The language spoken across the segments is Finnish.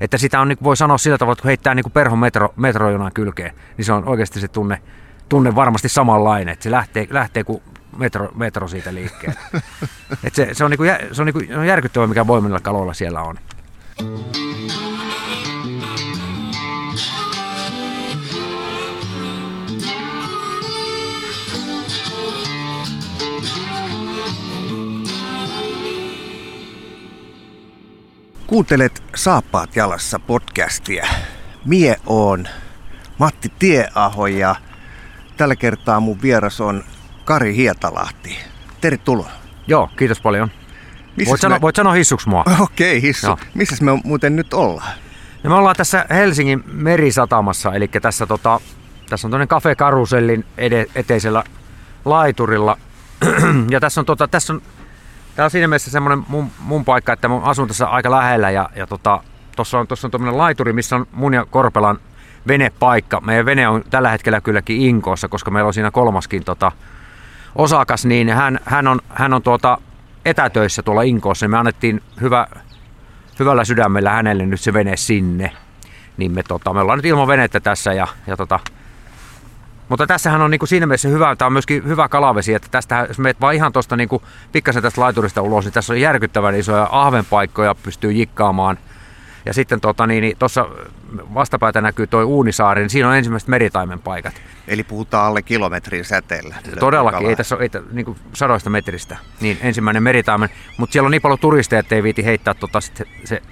Että sitä on, niin voi sanoa sillä tavalla, että kun heittää niin perho metro, metrojonan kylkeen, niin se on oikeasti se tunne, tunne varmasti samanlainen. Että se lähtee, lähtee kuin metro, metro siitä liikkeelle. Et se, se, on, niin kuin, se on, niin kuin, se on järkyttävä, mikä voimilla kaloilla siellä on. Kuuntelet Saappaat jalassa podcastia. Mie on Matti Tieaho ja tällä kertaa mun vieras on Kari Hietalahti. Tervetuloa. Joo, kiitos paljon. voit, me... voit sanoa hissuksi mua. Okei, okay, hissu. Missä me muuten nyt ollaan? No me ollaan tässä Helsingin merisatamassa, eli tässä, tota, tässä on tuonne Cafe Karusellin ede, eteisellä laiturilla. ja tässä on, tota, tässä on Tämä on siinä mielessä semmoinen mun, mun paikka, että mä asun tässä aika lähellä ja, ja tota, tuossa on, tossa on tuommoinen laituri, missä on mun ja Korpelan venepaikka. Meidän vene on tällä hetkellä kylläkin Inkoossa, koska meillä on siinä kolmaskin tota, osakas, niin hän, hän on, hän on tuota, etätöissä tuolla Inkoossa. Me annettiin hyvä, hyvällä sydämellä hänelle nyt se vene sinne. Niin me, tota, me ollaan nyt ilman venettä tässä ja, ja tota, mutta tässähän on niinku siinä mielessä hyvä, tämä on myöskin hyvä kalavesi, että tästä, jos meet vaan ihan tuosta niinku pikkasen tästä laiturista ulos, niin tässä on järkyttävän isoja ahvenpaikkoja, pystyy jikkaamaan. Ja sitten tota, niin, niin tuossa vastapäätä näkyy tuo Uunisaari, niin siinä on ensimmäiset meritaimen paikat. Eli puhutaan alle kilometrin säteellä. Todellakin, ei tässä ole ei, niin kuin sadoista metristä. Niin, ensimmäinen meritaimen. Mutta siellä on niin paljon turisteja, että ei viiti heittää, tota, sit se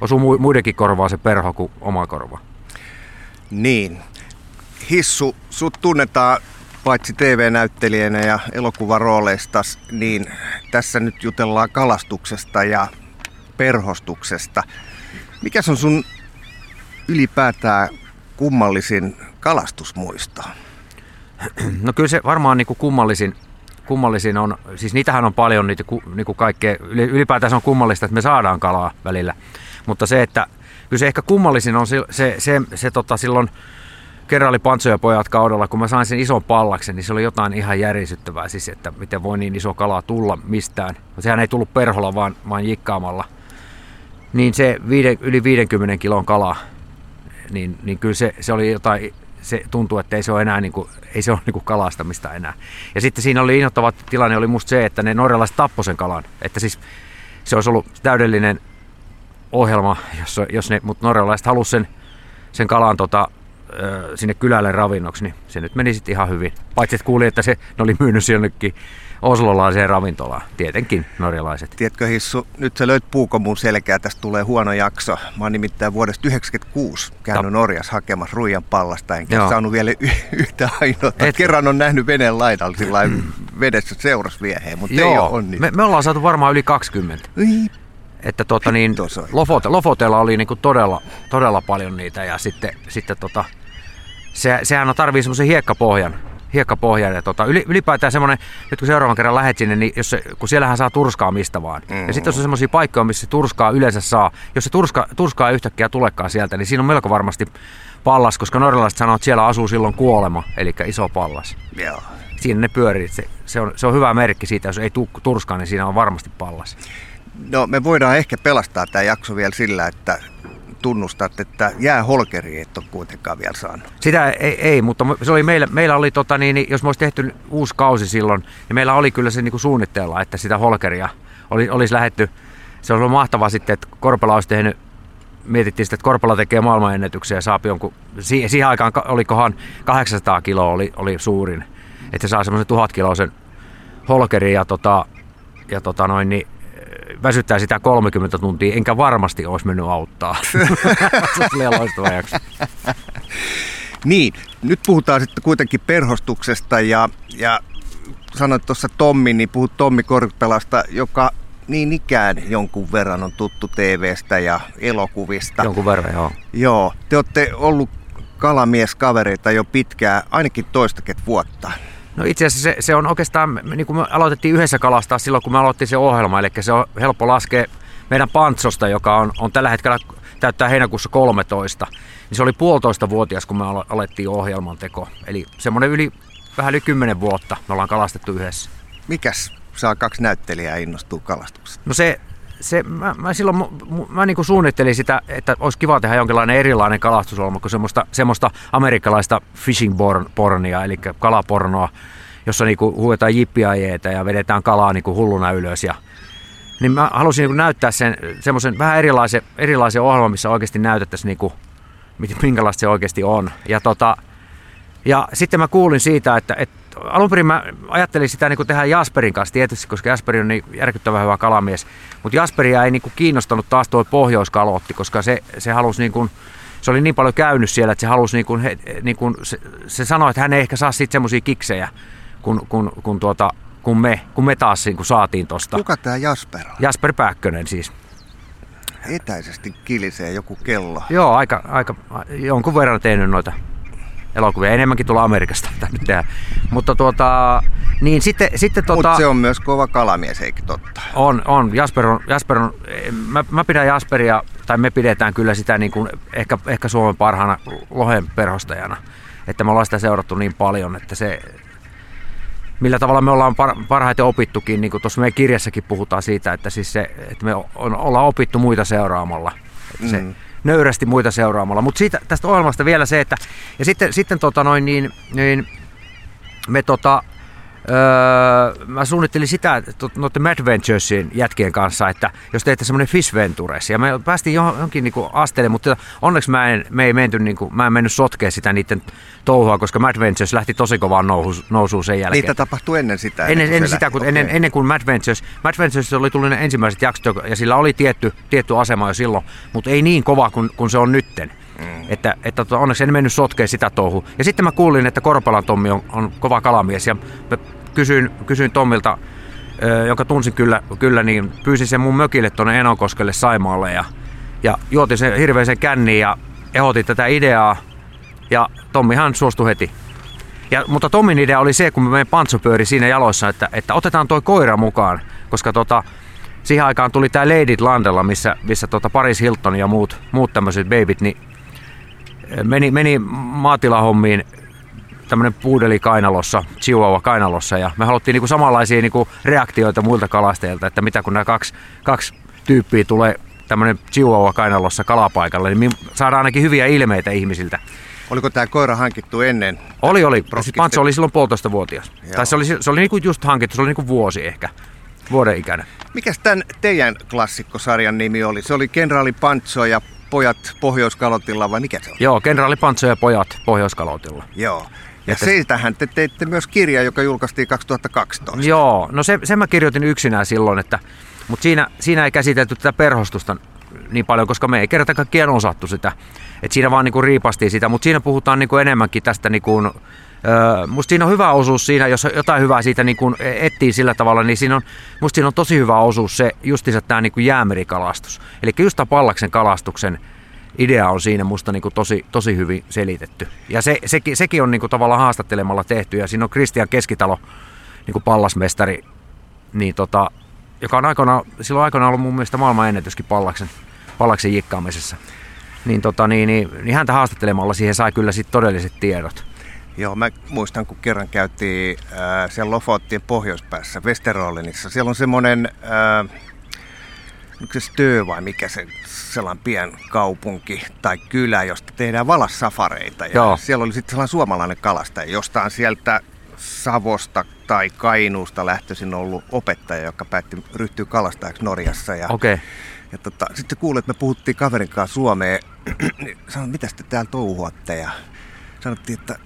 osuu muidenkin korvaa se perho kuin oma korva. Niin, Hissu, sut tunnetaan paitsi TV-näyttelijänä ja elokuvarooleista, niin tässä nyt jutellaan kalastuksesta ja perhostuksesta. Mikä on sun ylipäätään kummallisin kalastusmuisto? No kyllä se varmaan niin kuin kummallisin, kummallisin on, siis niitähän on paljon niitä niin kuin kaikkea, ylipäätään se on kummallista, että me saadaan kalaa välillä. Mutta se, että kyllä se ehkä kummallisin on se, se, se, se tota, silloin kerran oli Pantsoja pojat kaudella, kun mä sain sen ison pallaksen, niin se oli jotain ihan järisyttävää, siis että miten voi niin iso kala tulla mistään. Sehän ei tullut perholla, vaan, vaan jikkaamalla. Niin se viide, yli 50 kilon kala, niin, niin kyllä se, se oli jotain, se tuntuu, että ei se ole enää niin kuin, ei se ole niin kuin kalastamista enää. Ja sitten siinä oli innoittava tilanne oli musta se, että ne norjalaiset tappoi sen kalan. Että siis se olisi ollut täydellinen ohjelma, jos, jos ne, mutta norjalaiset halusivat sen, sen kalan tota, sinne kylälle ravinnoksi, niin se nyt meni sitten ihan hyvin. Paitsi että kuulin, että se ne oli myynyt jonnekin oslolaiseen ravintolaan. Tietenkin norjalaiset. Tiedätkö Hissu, nyt sä löyt puukomun selkää, tästä tulee huono jakso. Mä oon nimittäin vuodesta 1996 käynyt Ta- Norjassa hakemassa ruijan pallasta, enkä Joo. saanut vielä y- yhtä ainoa. Et... Kerran on nähnyt veneen laidalla sillä vedessä seurasvieheen, mutta Joo. ei ole onnistunut. Me, me ollaan saatu varmaan yli 20. Ei että tota niin, Lofote, Lofotella oli niinku todella, todella paljon niitä ja sitten, sitten tota, se, sehän on tarvii semmoisen hiekkapohjan, hiekkapohjan ja tota, ylipäätään semmoinen, nyt kun seuraavan kerran lähet sinne, niin jos se, kun siellähän saa turskaa mistä vaan. Mm-hmm. Ja sitten jos on semmoisia paikkoja, missä turskaa yleensä saa, jos se turska, turskaa yhtäkkiä tulekaan sieltä, niin siinä on melko varmasti pallas, koska norjalaiset sanoo, että siellä asuu silloin kuolema, eli iso pallas. Joo. Siinä ne pyörii. Se, se, on, se on hyvä merkki siitä, jos ei tu, turskaa, niin siinä on varmasti pallas. No me voidaan ehkä pelastaa tämä jakso vielä sillä, että tunnustat, että jää holkeri et ole kuitenkaan vielä saanut. Sitä ei, ei mutta se oli meillä, meillä oli, tota, niin, niin, jos me olisi tehty uusi kausi silloin, niin meillä oli kyllä se niin kuin suunnitteilla, että sitä holkeria oli, olisi lähetty. Se olisi ollut mahtavaa sitten, että Korpela olisi tehnyt mietittiin sitten, että Korpela tekee maailmanennätyksiä ja saa jonkun, siihen aikaan olikohan 800 kiloa oli, oli suurin, että se saa semmoisen tuhat kiloisen holkerin ja, tota, ja tota noin, niin väsyttää sitä 30 tuntia, enkä varmasti olisi mennyt auttaa. se oli loistava jakso. Niin, nyt puhutaan sitten kuitenkin perhostuksesta ja, ja sanoit tuossa Tommi, niin puhut Tommi Korpelasta, joka niin ikään jonkun verran on tuttu TVstä ja elokuvista. Jonkun verran, joo. Joo, te olette ollut kalamieskavereita jo pitkään, ainakin toistaket vuotta. No itse asiassa se, se on oikeastaan, niin kuin me aloitettiin yhdessä kalastaa silloin, kun me aloitettiin se ohjelma, eli se on helppo laskea meidän pantsosta, joka on, on tällä hetkellä täyttää heinäkuussa 13, niin se oli puolitoista vuotias, kun me alettiin ohjelman teko. Eli semmoinen yli, vähän yli kymmenen vuotta me ollaan kalastettu yhdessä. Mikäs saa kaksi näyttelijää innostua kalastuksesta? No se, se, mä, mä silloin mä, mä niin suunnittelin sitä, että olisi kiva tehdä jonkinlainen erilainen kalastusolma kuin semmoista, semmoista amerikkalaista fishing pornia, eli kalapornoa, jossa niin kuin huuetaan jippiajeita ja vedetään kalaa niin kuin hulluna ylös. Ja, niin mä halusin niin näyttää sen semmoisen vähän erilaisen, erilaisen ohjelman, missä oikeasti näytettäisiin, niin kuin, minkälaista se oikeasti on. Ja, tota, ja sitten mä kuulin siitä, että, että alun perin mä ajattelin sitä niin tehdä Jasperin kanssa tietysti, koska Jasperi on niin järkyttävän hyvä kalamies. Mutta Jasperia ei niin kuin kiinnostanut taas tuo pohjoiskalotti, koska se, se halusi niin kuin, se oli niin paljon käynyt siellä, että se halusi niin kuin, he, niin kuin se, se sanoi, että hän ei ehkä saa sitten semmoisia kiksejä, kun, kun, kun, tuota, kun, me, kun me taas niin kuin saatiin tosta. Kuka tämä Jasper on? Jasper Pääkkönen siis. Etäisesti kilisee joku kello. Joo, aika, aika jonkun verran tehnyt noita elokuvia. Enemmänkin tulla Amerikasta nyt tehdä. Mutta tuota, niin sitten, sitten tuota, Mut se on myös kova kalamies, eikö totta? On, on. Jasper on, Jasper on mä, mä, pidän Jasperia, tai me pidetään kyllä sitä niin kuin ehkä, ehkä Suomen parhaana lohen perhostajana. Että me ollaan sitä seurattu niin paljon, että se, millä tavalla me ollaan parhaiten opittukin, niin kuin tuossa meidän kirjassakin puhutaan siitä, että, siis se, että me on, ollaan opittu muita seuraamalla. Että se, mm nöyrästi muita seuraamalla. Mutta tästä ohjelmasta vielä se, että ja sitten, sitten tota noin, niin, niin me tota, Öö, mä suunnittelin sitä noiden Mad Venturesin jätkien kanssa, että jos teette semmoinen Fish Ventures, ja me päästiin johonkin niin asteelle, mutta onneksi mä en, me ei menty, niin kuin, mä en mennyt sotkea sitä niiden touhua, koska Mad Ventures lähti tosi kovaan nousu, nousuun sen jälkeen. Niitä tapahtui ennen sitä? Ennen, ennen, ennen sitä, kun, okay. ennen, ennen kuin Mad Ventures. Mad Ventures oli tullut ne ensimmäiset jaksot, ja sillä oli tietty, tietty asema jo silloin, mutta ei niin kova kuin, kuin se on nytten. Mm. Että, että tota, onneksi en mennyt sotkeen sitä touhu. Ja sitten mä kuulin, että Korpalan Tommi on, on kova kalamies ja kysyin, kysyin Tommilta, joka tunsin kyllä, kyllä niin pyysin sen mun mökille tuonne Enokoskelle Saimaalle ja, ja juotin sen hirveisen känniin ja ehdotin tätä ideaa ja Tommihan suostui heti. Ja, mutta Tommin idea oli se, kun me pantso pyöri siinä jaloissa, että, että otetaan toi koira mukaan, koska tota, siihen aikaan tuli tämä Lady Landella, missä, missä tota Paris Hilton ja muut, muut tämmöiset babyt, niin meni, meni maatilahommiin tämmöinen puudeli kainalossa, chihuahua kainalossa ja me haluttiin niinku samanlaisia niinku reaktioita muilta kalastajilta, että mitä kun nämä kaksi, kaksi tyyppiä tulee tämmöinen chihuahua kainalossa kalapaikalle, niin saadaan ainakin hyviä ilmeitä ihmisiltä. Oliko tämä koira hankittu ennen? Oli, oli. Siis Pantso oli silloin puolitoista vuotias. Tai se oli, se oli niinku just hankittu, se oli niinku vuosi ehkä, vuoden ikäinen. Mikäs tämän teidän klassikkosarjan nimi oli? Se oli Kenraali Pantso ja pojat Pohjoiskalotilla vai mikä se on? Joo, Kenraali Pantso ja pojat Pohjoiskalotilla. Joo. Ja että... siitähän te teitte myös kirja, joka julkaistiin 2012. Joo, no se, sen mä kirjoitin yksinään silloin, että, mutta siinä, siinä ei käsitelty tätä perhostusta niin paljon, koska me ei kerta kaikkiaan osattu sitä. Et siinä vaan niinku riipastiin sitä, mutta siinä puhutaan niinku enemmänkin tästä niinku, musta siinä on hyvä osuus siinä, jos jotain hyvää siitä niin kun etsii sillä tavalla, niin siinä on, musta siinä on tosi hyvä osuus se justiinsa tämä niin jäämerikalastus. Eli just tämä pallaksen kalastuksen idea on siinä musta niin kuin tosi, tosi hyvin selitetty. Ja se, sekin, sekin on niin kuin tavallaan haastattelemalla tehty ja siinä on Kristian Keskitalo, niin kuin pallasmestari, niin tota, joka on aikoinaan, silloin aikoinaan ollut mun mielestä maailman ennätyskin pallaksen, pallaksen jikkaamisessa. Niin, tota, niin, niin, niin häntä haastattelemalla siihen sai kyllä sit todelliset tiedot. Joo, mä muistan, kun kerran käytiin äh, siellä Lofottien pohjoispäässä, Westerollinissa. Siellä on semmoinen, äh, onko se Stö vai mikä se, sellainen pien kaupunki tai kylä, josta tehdään valassafareita. Ja Joo. siellä oli sitten sellainen suomalainen kalastaja, jostain sieltä Savosta tai Kainuusta lähtöisin ollut opettaja, joka päätti ryhtyä kalastajaksi Norjassa. Ja, okay. Ja tota, sitten kuulin, että me puhuttiin kaverin kanssa Suomeen. sanoin, mitä te täällä touhuatte? Ja sanottiin, että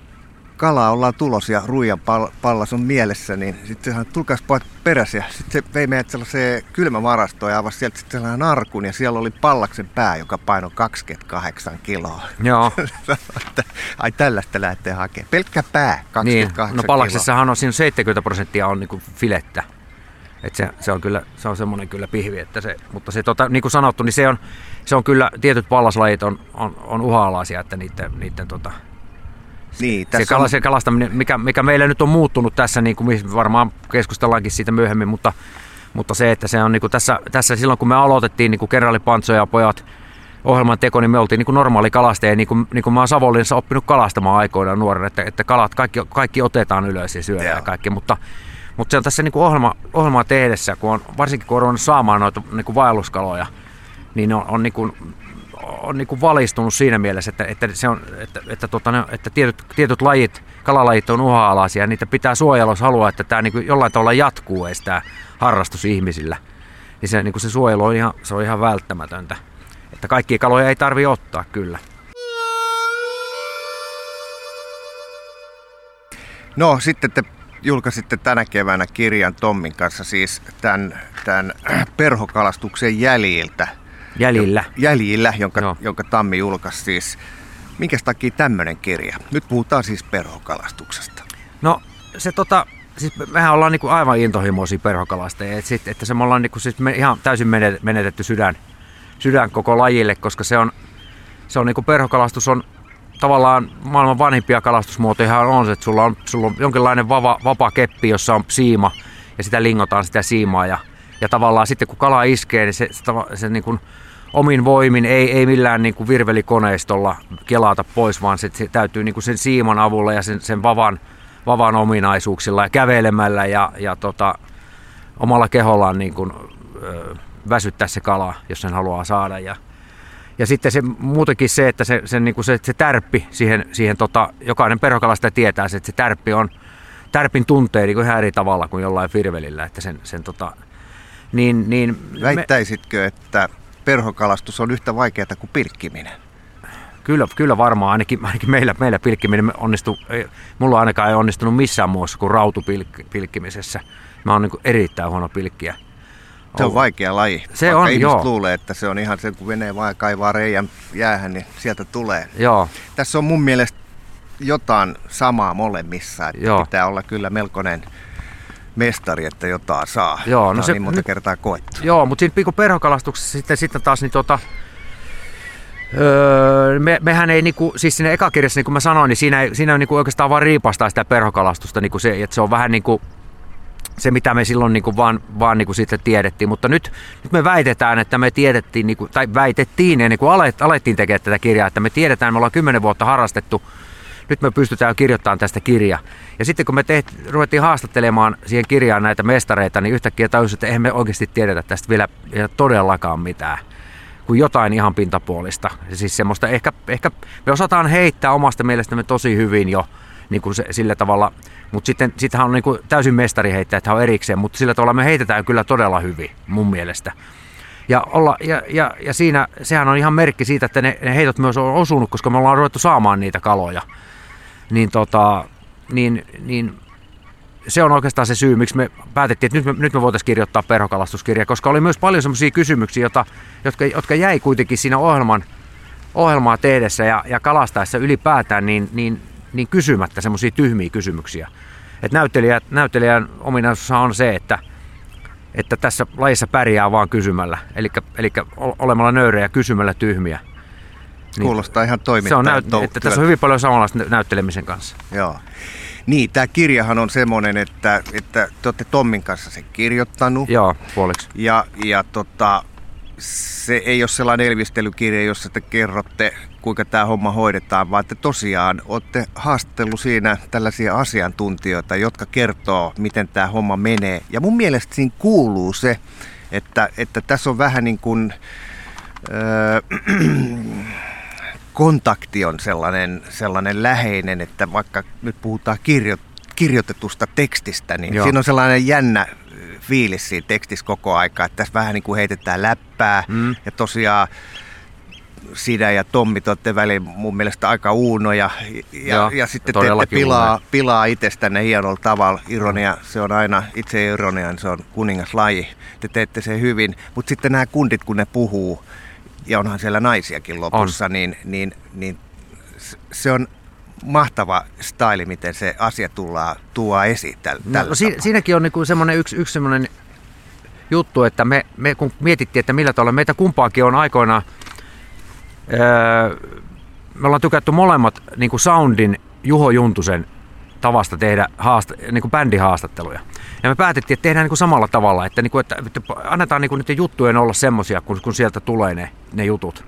kalaa ollaan tulos ja ruijan pallas on mielessä, niin sitten sehän tulkaas pojat perässä ja sitten se vei meidät sellaiseen kylmävarastoon ja avasi sieltä sitten sellainen arkun ja siellä oli pallaksen pää, joka painoi 28 kiloa. Joo. Ai tällaista lähtee hakemaan. Pelkkä pää, 28 niin. No pallaksessahan on siinä 70 prosenttia on niinku filettä. Et se, se, on kyllä, se on semmoinen kyllä pihvi, että se, mutta se tota, niin kuin sanottu, niin se on, se on kyllä, tietyt pallaslajit on, on, on uha-alaisia, että niiden, niiden tota, niin, tässä se, kala, se kalastaminen, mikä, mikä meillä nyt on muuttunut tässä, niin kuin varmaan keskustellaankin siitä myöhemmin, mutta, mutta se, että se on niin kuin tässä, tässä silloin kun me aloitettiin niin kuin ja pojat ohjelman teko, niin me oltiin niin kuin normaali kalastaja, niin kuin, niin kuin mä oon Savonlinnassa oppinut kalastamaan aikoinaan nuorena, että, että kalat kaikki, kaikki otetaan ylös ja syödään ja kaikki, mutta, Mutta se on tässä niin kuin ohjelma, ohjelmaa tehdessä, kun on, varsinkin kun on saamaan noita niin kuin vaelluskaloja, niin on, on, niin kuin, on niin kuin valistunut siinä mielessä, että, että, se on, että, että, tota, että tietyt, tietyt lajit, kalalajit on uha-alaisia ja niitä pitää suojella, jos haluaa, että tämä niin kuin jollain tavalla jatkuu edes tämä harrastus ihmisillä. Niin se, niin kuin se suojelu on ihan, se on ihan välttämätöntä. Että kaikkia kaloja ei tarvi ottaa kyllä. No sitten te julkaisitte tänä keväänä kirjan Tommin kanssa siis tämän, tämän perhokalastuksen jäljiltä. Jäljillä. Jäljillä, jonka, jonka Tammi julkaisi siis. Minkä takia tämmöinen kirja? Nyt puhutaan siis perhokalastuksesta. No se tota, siis mehän ollaan niinku aivan intohimoisia perhokalastajia. Et sit, että se me ollaan niinku siis me ihan täysin menetetty sydän, sydän koko lajille, koska se on, se on niinku perhokalastus on tavallaan maailman vanhimpia kalastusmuotoja on se, että sulla on, sulla on jonkinlainen vava, vapaa keppi, jossa on siima ja sitä lingotaan sitä siimaa ja, ja tavallaan sitten kun kala iskee, niin se, se, se niin kuin omin voimin ei, ei millään niin kuin virvelikoneistolla kelata pois, vaan se, se täytyy niin kuin sen siiman avulla ja sen, sen vavan, vavan ominaisuuksilla ja kävelemällä ja, ja tota, omalla kehollaan niin kuin, ö, väsyttää se kala, jos sen haluaa saada. Ja, ja sitten se muutenkin se, että se, se, niin kuin se, se tärppi siihen, siihen tota, jokainen perhokalastaja tietää että se tärppi on, tärpin tuntee niin kuin ihan eri tavalla kuin jollain firvelillä. Että sen, sen tota, niin, niin Väittäisitkö, me... että perhokalastus on yhtä vaikeaa kuin pilkkiminen? Kyllä, kyllä varmaan, ainakin, ainakin meillä, meillä pilkkiminen onnistuu, ei, mulla ainakaan ei onnistunut missään muussa kuin rautupilkkimisessä. Mä oon niin erittäin huono pilkkiä. Se on vaikea laji. Se on, joo. luulee, että se on ihan se, kun venee vaan kaivaa reijän jäähän, niin sieltä tulee. Joo. Tässä on mun mielestä jotain samaa molemmissa, että joo. pitää olla kyllä melkoinen mestari, että jotain saa. Joo, no se, niin monta kertaa koettu. Joo, mutta siinä perhokalastuksessa sitten, sitten taas niin tota, Öö, me, mehän ei niinku, siis siinä ekakirjassa, niin kuin mä sanoin, niin siinä, siinä on niinku oikeastaan vaan riipastaa sitä perhokalastusta, niinku se, että se on vähän niinku se, mitä me silloin niin kuin vaan, vaan niin kuin sitten tiedettiin. Mutta nyt, nyt me väitetään, että me tiedettiin, niin kuin, tai väitettiin ennen kuin alet, alettiin tekemään tätä kirjaa, että me tiedetään, me ollaan kymmenen vuotta harrastettu, nyt me pystytään kirjoittamaan tästä kirja. Ja sitten kun me teht, ruvettiin haastattelemaan siihen kirjaan näitä mestareita, niin yhtäkkiä tajusin, että eihän me oikeasti tiedetä tästä vielä todellakaan mitään kuin jotain ihan pintapuolista. Siis semmoista, ehkä, ehkä me osataan heittää omasta mielestämme tosi hyvin jo niin kuin se, sillä tavalla mutta sitten sittenhän on niin kuin täysin mestari heittää, että on erikseen, mutta sillä tavalla me heitetään kyllä todella hyvin mun mielestä. Ja, olla, ja, ja, ja siinä, sehän on ihan merkki siitä, että ne, ne heitot myös on osunut, koska me ollaan ruvettu saamaan niitä kaloja. Niin, tota, niin, niin se on oikeastaan se syy, miksi me päätettiin, että nyt me, nyt me voitaisiin kirjoittaa perhokalastuskirja, koska oli myös paljon sellaisia kysymyksiä, jota, jotka, jotka jäi kuitenkin siinä ohjelman, ohjelmaa tehdessä ja, ja kalastaessa ylipäätään, niin, niin niin kysymättä semmoisia tyhmiä kysymyksiä. Et näyttelijä, näyttelijän ominaisuus on se, että, että tässä lajissa pärjää vaan kysymällä, eli olemalla nöyrejä kysymällä tyhmiä. Niin, Kuulostaa ihan toimittajalta. Se on näyt- että tässä on hyvin paljon samanlaista näyttelemisen kanssa. Joo. Niin, tämä kirjahan on semmoinen, että, että te olette Tommin kanssa sen kirjoittanut. Joo, puoliksi. Ja, ja tota, se ei ole sellainen elvistelykirja, jossa te kerrotte, kuinka tämä homma hoidetaan, vaan te tosiaan olette haastellut siinä tällaisia asiantuntijoita, jotka kertoo, miten tämä homma menee. Ja mun mielestä siinä kuuluu se, että, että tässä on vähän niin kuin... Öö, kontakti on sellainen, sellainen läheinen, että vaikka nyt puhutaan kirjo, kirjoitetusta tekstistä, niin Joo. siinä on sellainen jännä fiilis siinä tekstissä koko aika, että tässä vähän niin kuin heitetään läppää mm. ja tosiaan sinä ja Tommi te olette väliin mun mielestä aika uunoja ja, Joo, ja sitten te pilaa, pilaa itsestänne hienolla tavalla. Ironia, se on aina, itse ironia, niin se on kuningaslaji. Te teette sen hyvin, mutta sitten nämä kundit, kun ne puhuu, ja onhan siellä naisiakin lopussa, on. niin, niin, niin se on mahtava staili, miten se asia tullaan tuo esiin tällä, no, tällä si- Siinäkin on niinku semmoinen yksi, yksi semmoinen juttu, että me, me kun mietittiin, että millä tavalla meitä kumpaakin on aikoinaan, öö, me ollaan tykätty molemmat niin kuin Soundin Juho Juntusen tavasta tehdä haasta, niin kuin bändihaastatteluja. Ja me päätettiin, että tehdään niin kuin samalla tavalla, että, niin kuin, että, että annetaan niin kuin niiden juttujen olla semmoisia, kun, kun sieltä tulee ne, ne jutut.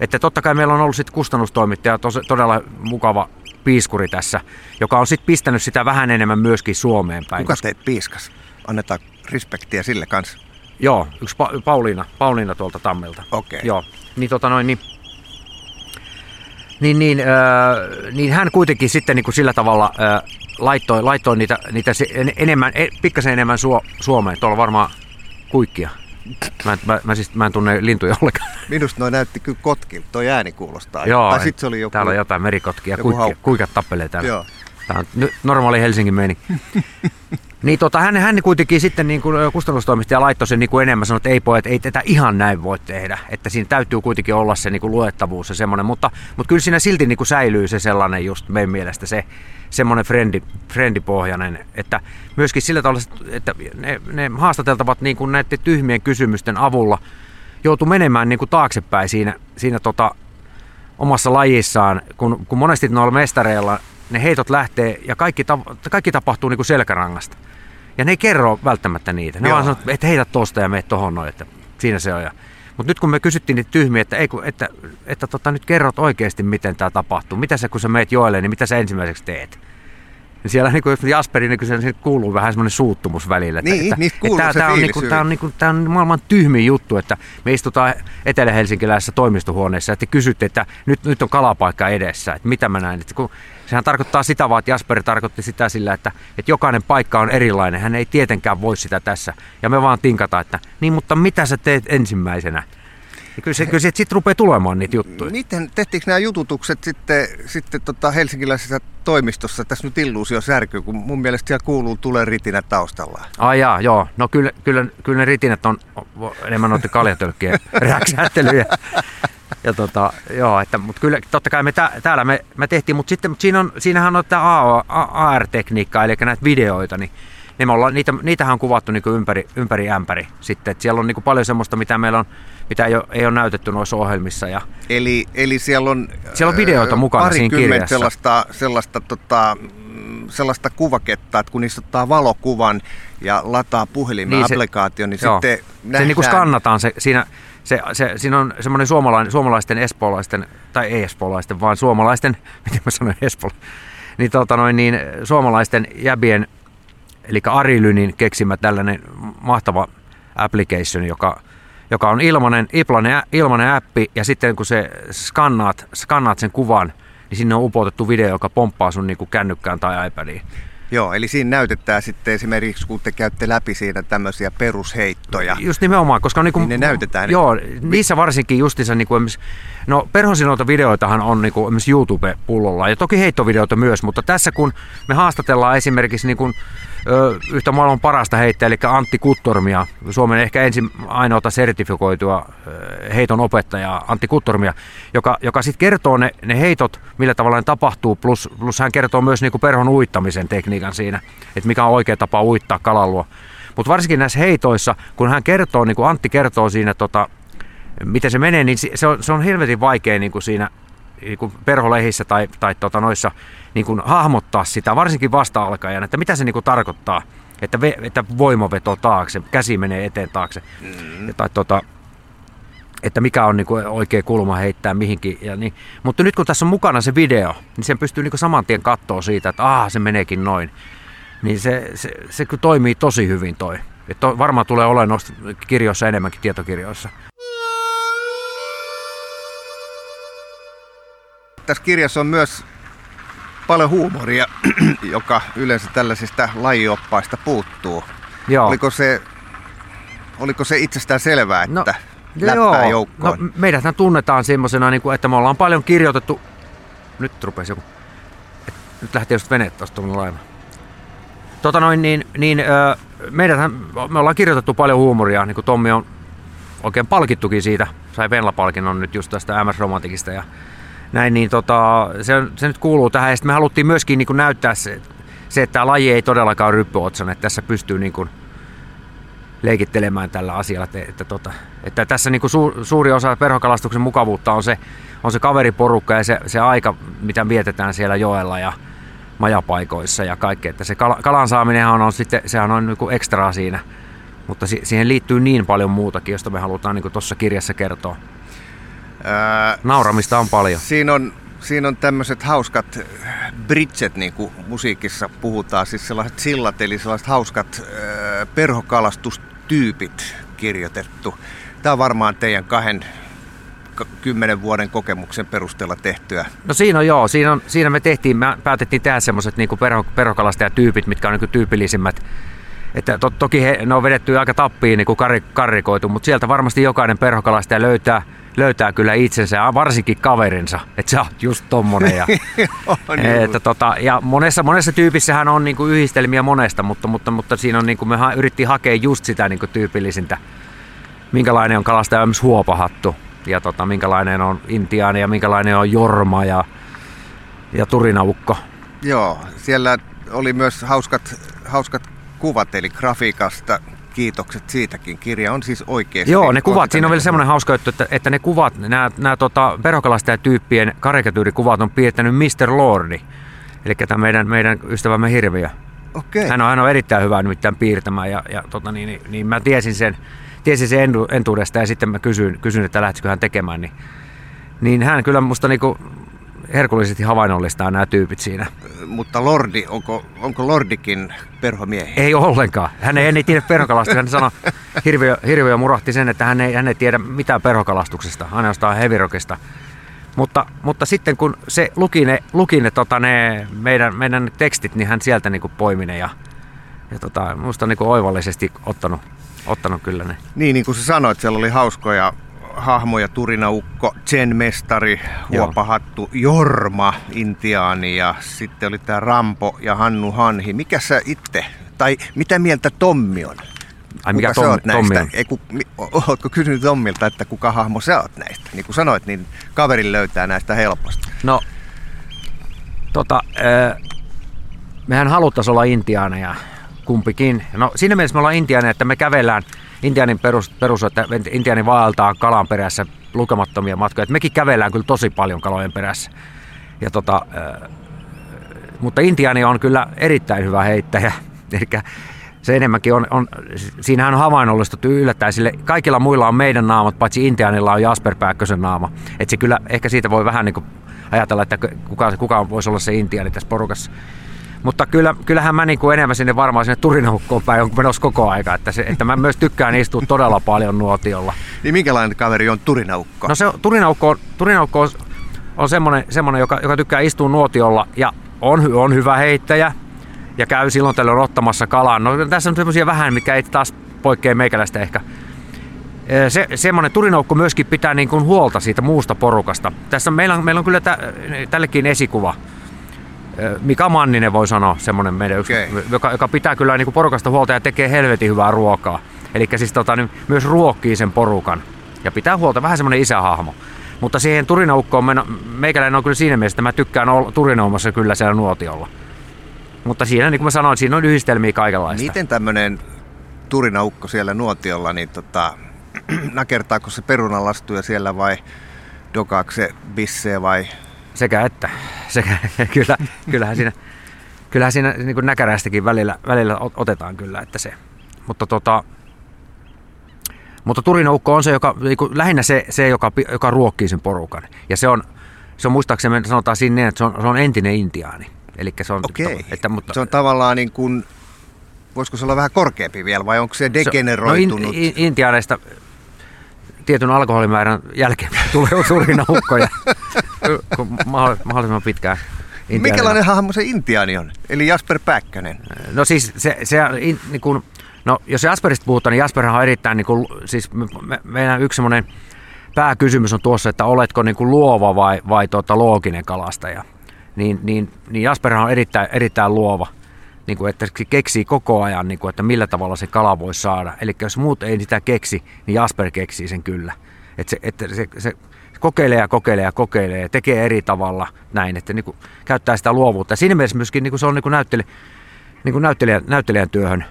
Että totta kai meillä on ollut sitten kustannustoimittaja, tos, todella mukava piiskuri tässä, joka on sitten pistänyt sitä vähän enemmän myöskin Suomeen päin. Kuka teet piiskas? Annetaan respektiä sille kanssa. Joo, yksi pa- Pauliina, Pauliina tuolta Tammelta. Okei. Okay. Joo, niin tota noin, niin, niin, niin, äh, niin hän kuitenkin sitten niin kuin sillä tavalla äh, laittoi, laittoi niitä, niitä enemmän, e, pikkasen enemmän Suo, Suomeen. Tuolla varmaan kuikkia. Mä, mä, mä, siis, mä en tunne lintuja ollenkaan. Minusta noin näytti kyllä kotkilta, toi ääni kuulostaa. Joo, tai sit se oli joku, täällä on jotain merikotkia, kuikat tappelee täällä. Joo. Tämä on normaali Helsingin meni. niin tota, hän, hän kuitenkin sitten niin kuin kustannustoimistaja laittoi sen niin kuin enemmän, sanoi, että ei pojat, ei tätä ihan näin voi tehdä. Että siinä täytyy kuitenkin olla se niin kuin luettavuus ja semmoinen, mutta, mutta kyllä siinä silti niin kuin säilyy se sellainen just meidän mielestä se semmoinen frendi, frendipohjainen, että myöskin sillä tavalla, että ne, ne haastateltavat niin kuin näiden tyhmien kysymysten avulla joutuu menemään niin kuin taaksepäin siinä, siinä tota, omassa lajissaan, kun, kun monesti noilla mestareilla ne heitot lähtee ja kaikki, kaikki tapahtuu niin kuin selkärangasta. Ja ne ei kerro välttämättä niitä. Ne Joo. vaan sanoo, että heitä tosta ja mene tohon noin, että siinä se on. Mutta nyt kun me kysyttiin niitä tyhmiä, että, ei, että, että, että tota, nyt kerrot oikeasti, miten tämä tapahtuu. Mitä sä, kun sä meet joelle, niin mitä sä ensimmäiseksi teet? Niin siellä niin kuin Jasperi, niin kuin se, kuuluu vähän semmoinen suuttumus välillä. Että, niin, että, kuuluu että, se tämä, on, niin kuin, tämä, on, niin kuin, tämä on maailman tyhmin juttu, että me istutaan Etelä-Helsinkiläisessä toimistohuoneessa, että kysytte, että nyt, nyt on kalapaikka edessä, että mitä mä näen. Että kun, sehän tarkoittaa sitä vaan, että Jasperi tarkoitti sitä sillä, että, että jokainen paikka on erilainen, hän ei tietenkään voi sitä tässä. Ja me vaan tinkataan, että niin, mutta mitä sä teet ensimmäisenä? Ja kyllä se, kyllä sitten rupeaa tulemaan niitä juttuja. Miten, tehtiinkö nämä jututukset sitten, sitten tota helsinkiläisessä toimistossa? Tässä nyt illuusio särkyy, kun mun mielestä siellä kuuluu tulee ritinä taustalla. Ai jaa, joo. No kyllä, kyllä, kyllä ne ritinät on enemmän noita kaljatölkkien räksähtelyjä. Ja tota, joo, että, mutta kyllä totta kai me tä, täällä me, me tehtiin, mutta sitten mutta siinä on, siinähän on tämä AR-tekniikka, eli näitä videoita, niin niin me ollaan, niitä, niitähän on kuvattu niin ympäri, ympäri ämpäri sitten. Et siellä on niin paljon semmoista, mitä meillä on, mitä ei ole, ei ole näytetty noissa ohjelmissa. Ja eli, eli siellä on, siellä on videoita mukana siinä kirjassa. sellaista, sellaista, tota, sellaista kuvaketta, että kun niistä ottaa valokuvan ja lataa puhelimen niin applikaatio, niin joo. sitten nähdään... Se niin kuin skannataan se, siinä, se, se, siinä on semmoinen suomalainen, suomalaisten espoolaisten, tai ei espoolaisten, vaan suomalaisten, miten mä sanoin espoolaisten, niin, tota noin, niin suomalaisten jäbien eli Arilynin keksimä tällainen mahtava application, joka, joka on ilmainen, ilmainen, ilmainen appi, ja sitten kun se skannaat, skannaat sen kuvan, niin sinne on upotettu video, joka pomppaa sun niin kuin kännykkään tai iPadiin. Joo, eli siinä näytetään sitten esimerkiksi, kun te käytte läpi siinä tämmöisiä perusheittoja. Just nimenomaan, koska niin kuin, niin ne näytetään. Joo, niissä varsinkin justiinsa, niin kuin no perhosinolta videoitahan on niin kuin YouTube-pullolla ja toki heittovideoita myös, mutta tässä kun me haastatellaan esimerkiksi niin kuin, yhtä maailman parasta heittäjä, eli Antti Kuttormia, Suomen ehkä ensin ainoata sertifikoitua heiton opettajaa, Antti Kuttormia, joka, joka sitten kertoo ne, ne heitot, millä tavalla ne tapahtuu, plus, plus hän kertoo myös niin kuin perhon uittamisen tekniikan siinä, että mikä on oikea tapa uittaa kalalua. Mutta varsinkin näissä heitoissa, kun hän kertoo, niin kuin Antti kertoo siinä, tota, miten se menee, niin se on, se on helvetin vaikea niin kuin siinä niin kuin perholehissä tai, tai tota noissa niin kuin hahmottaa sitä, varsinkin vasta-alkajan, että mitä se niin kuin tarkoittaa, että, ve, että voimaveto taakse, käsi menee eteen taakse. Mm. Tai tota, että mikä on niin kuin oikea kulma heittää mihinkin. Ja niin. Mutta nyt kun tässä on mukana se video, niin sen pystyy niin kuin saman tien katsoa siitä, että aah, se meneekin noin. Niin se, se, se kyllä toimii tosi hyvin toi. Et to, varmaan tulee olemaan kirjoissa enemmänkin tietokirjoissa. Tässä kirjassa on myös paljon huumoria, joka yleensä tällaisista lajioppaista puuttuu. Joo. Oliko se, oliko se itsestään selvää, että no, läppää joo. joukkoon? No, meidät tunnetaan semmoisena, niin että me ollaan paljon kirjoitettu... Nyt rupesi joku... Nyt lähti just vene tuosta laiva. Tota noin, niin, niin meidäthän, me ollaan kirjoitettu paljon huumoria, niin kuin Tommi on oikein palkittukin siitä. Sai Venla-palkinnon nyt just tästä MS Romantikista ja näin, niin tota, se, se, nyt kuuluu tähän. Ja sitten me haluttiin myöskin niin kuin näyttää se, se, että tämä laji ei todellakaan ole ryppyotsan, että tässä pystyy niin kuin leikittelemään tällä asialla. Että, että, tota, että tässä niin kuin su, suuri osa perhokalastuksen mukavuutta on se, on se kaveriporukka ja se, se aika, mitä vietetään siellä joella ja majapaikoissa ja kaikki. Että se kalan saaminen on, sitten, sehän on niin ekstraa siinä. Mutta siihen liittyy niin paljon muutakin, josta me halutaan niin tuossa kirjassa kertoa. Ää, Nauramista on paljon. Siinä on Siinä on tämmöiset hauskat bridget, niin kuin musiikissa puhutaan, siis sellaiset sillat, eli sellaiset hauskat äh, perhokalastustyypit kirjoitettu. Tämä on varmaan teidän kahden kymmenen vuoden kokemuksen perusteella tehtyä? No siinä on joo, siinä, on, siinä me tehtiin, me päätettiin tehdä semmoiset niin perho, perhokalastajatyypit, mitkä on niin tyypillisimmät. Että to, toki he, ne on vedetty aika tappiin niin kuin karrikoitu, mutta sieltä varmasti jokainen perhokalastaja löytää, löytää kyllä itsensä ja varsinkin kaverinsa, että se on just tommonen. Ja, että tota, ja monessa, monessa tyypissähän on niin kuin yhdistelmiä monesta, mutta, mutta, mutta siinä on niin kuin me ha, yritti hakea just sitä niin kuin tyypillisintä, minkälainen on kalastaja esimerkiksi huopahattu ja tota, minkälainen on intiaani ja minkälainen on jorma ja, ja turinaukko. Joo, siellä oli myös hauskat, hauskat kuvat, eli grafiikasta kiitokset siitäkin. Kirja on siis oikeasti... Joo, ne kuvat, siinä on vielä semmoinen hauska juttu, että, että ne kuvat, nämä, nämä tota, verokalastajatyyppien karikatyyrykuvat on piirtänyt Mr. Lordi, eli tämä meidän, meidän ystävämme Hirviö. Okay. Hän on, hän on erittäin hyvä nimittäin piirtämään ja, ja tota, niin, niin, niin, mä tiesin sen, tiesin sen entuudesta ja sitten mä kysyin, kysyin että lähtisikö hän tekemään, niin, niin hän kyllä musta niinku herkullisesti havainnollistaa nämä tyypit siinä. Mutta Lordi, onko, onko Lordikin perhomiehi? Ei ollenkaan. Hän ei, hän ei tiedä perhokalastuksesta. Hän sanoi, hirviö, hirviö murahti sen, että hän ei, hän ei tiedä mitään perhokalastuksesta, ainoastaan hevirokista. Mutta, mutta sitten kun se luki ne, luki ne, tota, ne meidän, meidän tekstit, niin hän sieltä niin poimi ne ja, ja tota, musta on niin oivallisesti ottanut, ottanut kyllä ne. Niin, niin kuin sä sanoit, siellä oli hauskoja hahmoja, Turinaukko, Chen Mestari, Huopahattu, Jorma, Intiaani ja sitten oli tämä Rampo ja Hannu Hanhi. Mikä sä itse, tai mitä mieltä Tommi on? Ai mikä kuka Tom, oot näistä? Tommi on? Ei, ku, ootko kysynyt Tommilta, että kuka hahmo sä oot näistä? Niin kuin sanoit, niin kaveri löytää näistä helposti. No, tota, äh, mehän haluttaisiin olla intiaaneja kumpikin. No siinä mielessä me ollaan intiaaneja, että me kävellään – Intianin perus, perus että Intianin vaeltaa kalan perässä lukemattomia matkoja. Et mekin kävellään kyllä tosi paljon kalojen perässä. Ja tota, äh, mutta Intiani on kyllä erittäin hyvä heittäjä. Eli se enemmänkin on, on siinähän on havainnollistuttu yllättäen sille. Kaikilla muilla on meidän naamat, paitsi Intianilla on Jasper Pääkkösen naama. Et se kyllä, ehkä siitä voi vähän niin kuin ajatella, että kuka, kuka voisi olla se Intiani tässä porukassa. Mutta kyllä, kyllähän mä niin kuin enemmän sinne varmaan sinne Turinaukkoon päin on menossa koko aika. Että, se, että mä myös tykkään istua todella paljon nuotiolla. Niin minkälainen kaveri on Turinaukko? No se Turinaukko, Turinaukko on, on semmoinen, semmoinen joka, joka tykkää istua nuotiolla ja on, on hyvä heittäjä ja käy silloin tällöin ottamassa kalaa. No tässä on semmoisia vähän, mitkä ei taas poikkea meikäläistä ehkä. Se, semmoinen turinaukko myöskin pitää niin kuin huolta siitä muusta porukasta. Tässä meillä on, meillä on kyllä tä, tällekin esikuva Mika Manninen voi sanoa, semmoinen meidän yksi, okay. joka, joka, pitää kyllä niin kuin porukasta huolta ja tekee helvetin hyvää ruokaa. Eli siis tota, niin myös ruokkii sen porukan ja pitää huolta, vähän semmoinen isähahmo. Mutta siihen turinaukkoon meno, meikäläinen on kyllä siinä mielessä, että mä tykkään olla turinaumassa kyllä siellä nuotiolla. Mutta siinä, niin kuin mä sanoin, siinä on yhdistelmiä kaikenlaista. Miten tämmöinen turinaukko siellä nuotiolla, niin tota, nakertaako se perunalastuja siellä vai dokaako se bissee vai sekä että. Sekä, kyllä, kyllähän siinä, kyllähän siinä niin kuin näkäräistäkin välillä, välillä otetaan kyllä, että se. Mutta tota, mutta turinaukko on se, joka, niin kuin, lähinnä se, se joka, joka ruokkii sen porukan. Ja se on, se on muistaakseni, sanotaan siinä niin, että se on, se on entinen intiaani. Eli se on, Okei. Että, mutta, se on tavallaan niin kuin, voisiko se olla vähän korkeampi vielä, vai onko se degeneroitunut? No in, in, intiaaneista tietyn alkoholimäärän jälkeen tulee turinaukkoja. mahdollisimman pitkään. Mikälainen hahmo se intiaani on? Eli Jasper Päkkönen. No siis se, se in, niin kuin, no jos Jasperista puhutaan, niin Jasper on erittäin, niin kuin, siis me, me, meidän yksi semmoinen pääkysymys on tuossa, että oletko niin kuin luova vai, vai tuota, looginen kalastaja. Niin, niin, niin Jasper on erittäin, erittäin luova, niin kuin, että se keksii koko ajan, niin kuin, että millä tavalla se kala voi saada. Eli jos muut ei sitä keksi, niin Jasper keksii sen kyllä. Että se, että se, se kokeilee ja kokeilee ja kokeilee ja tekee eri tavalla näin, että niin kuin käyttää sitä luovuutta. Ja siinä mielessä myöskin niin kuin se on niin kuin näyttelijä, niin kuin näyttelijän, näyttelijän työhön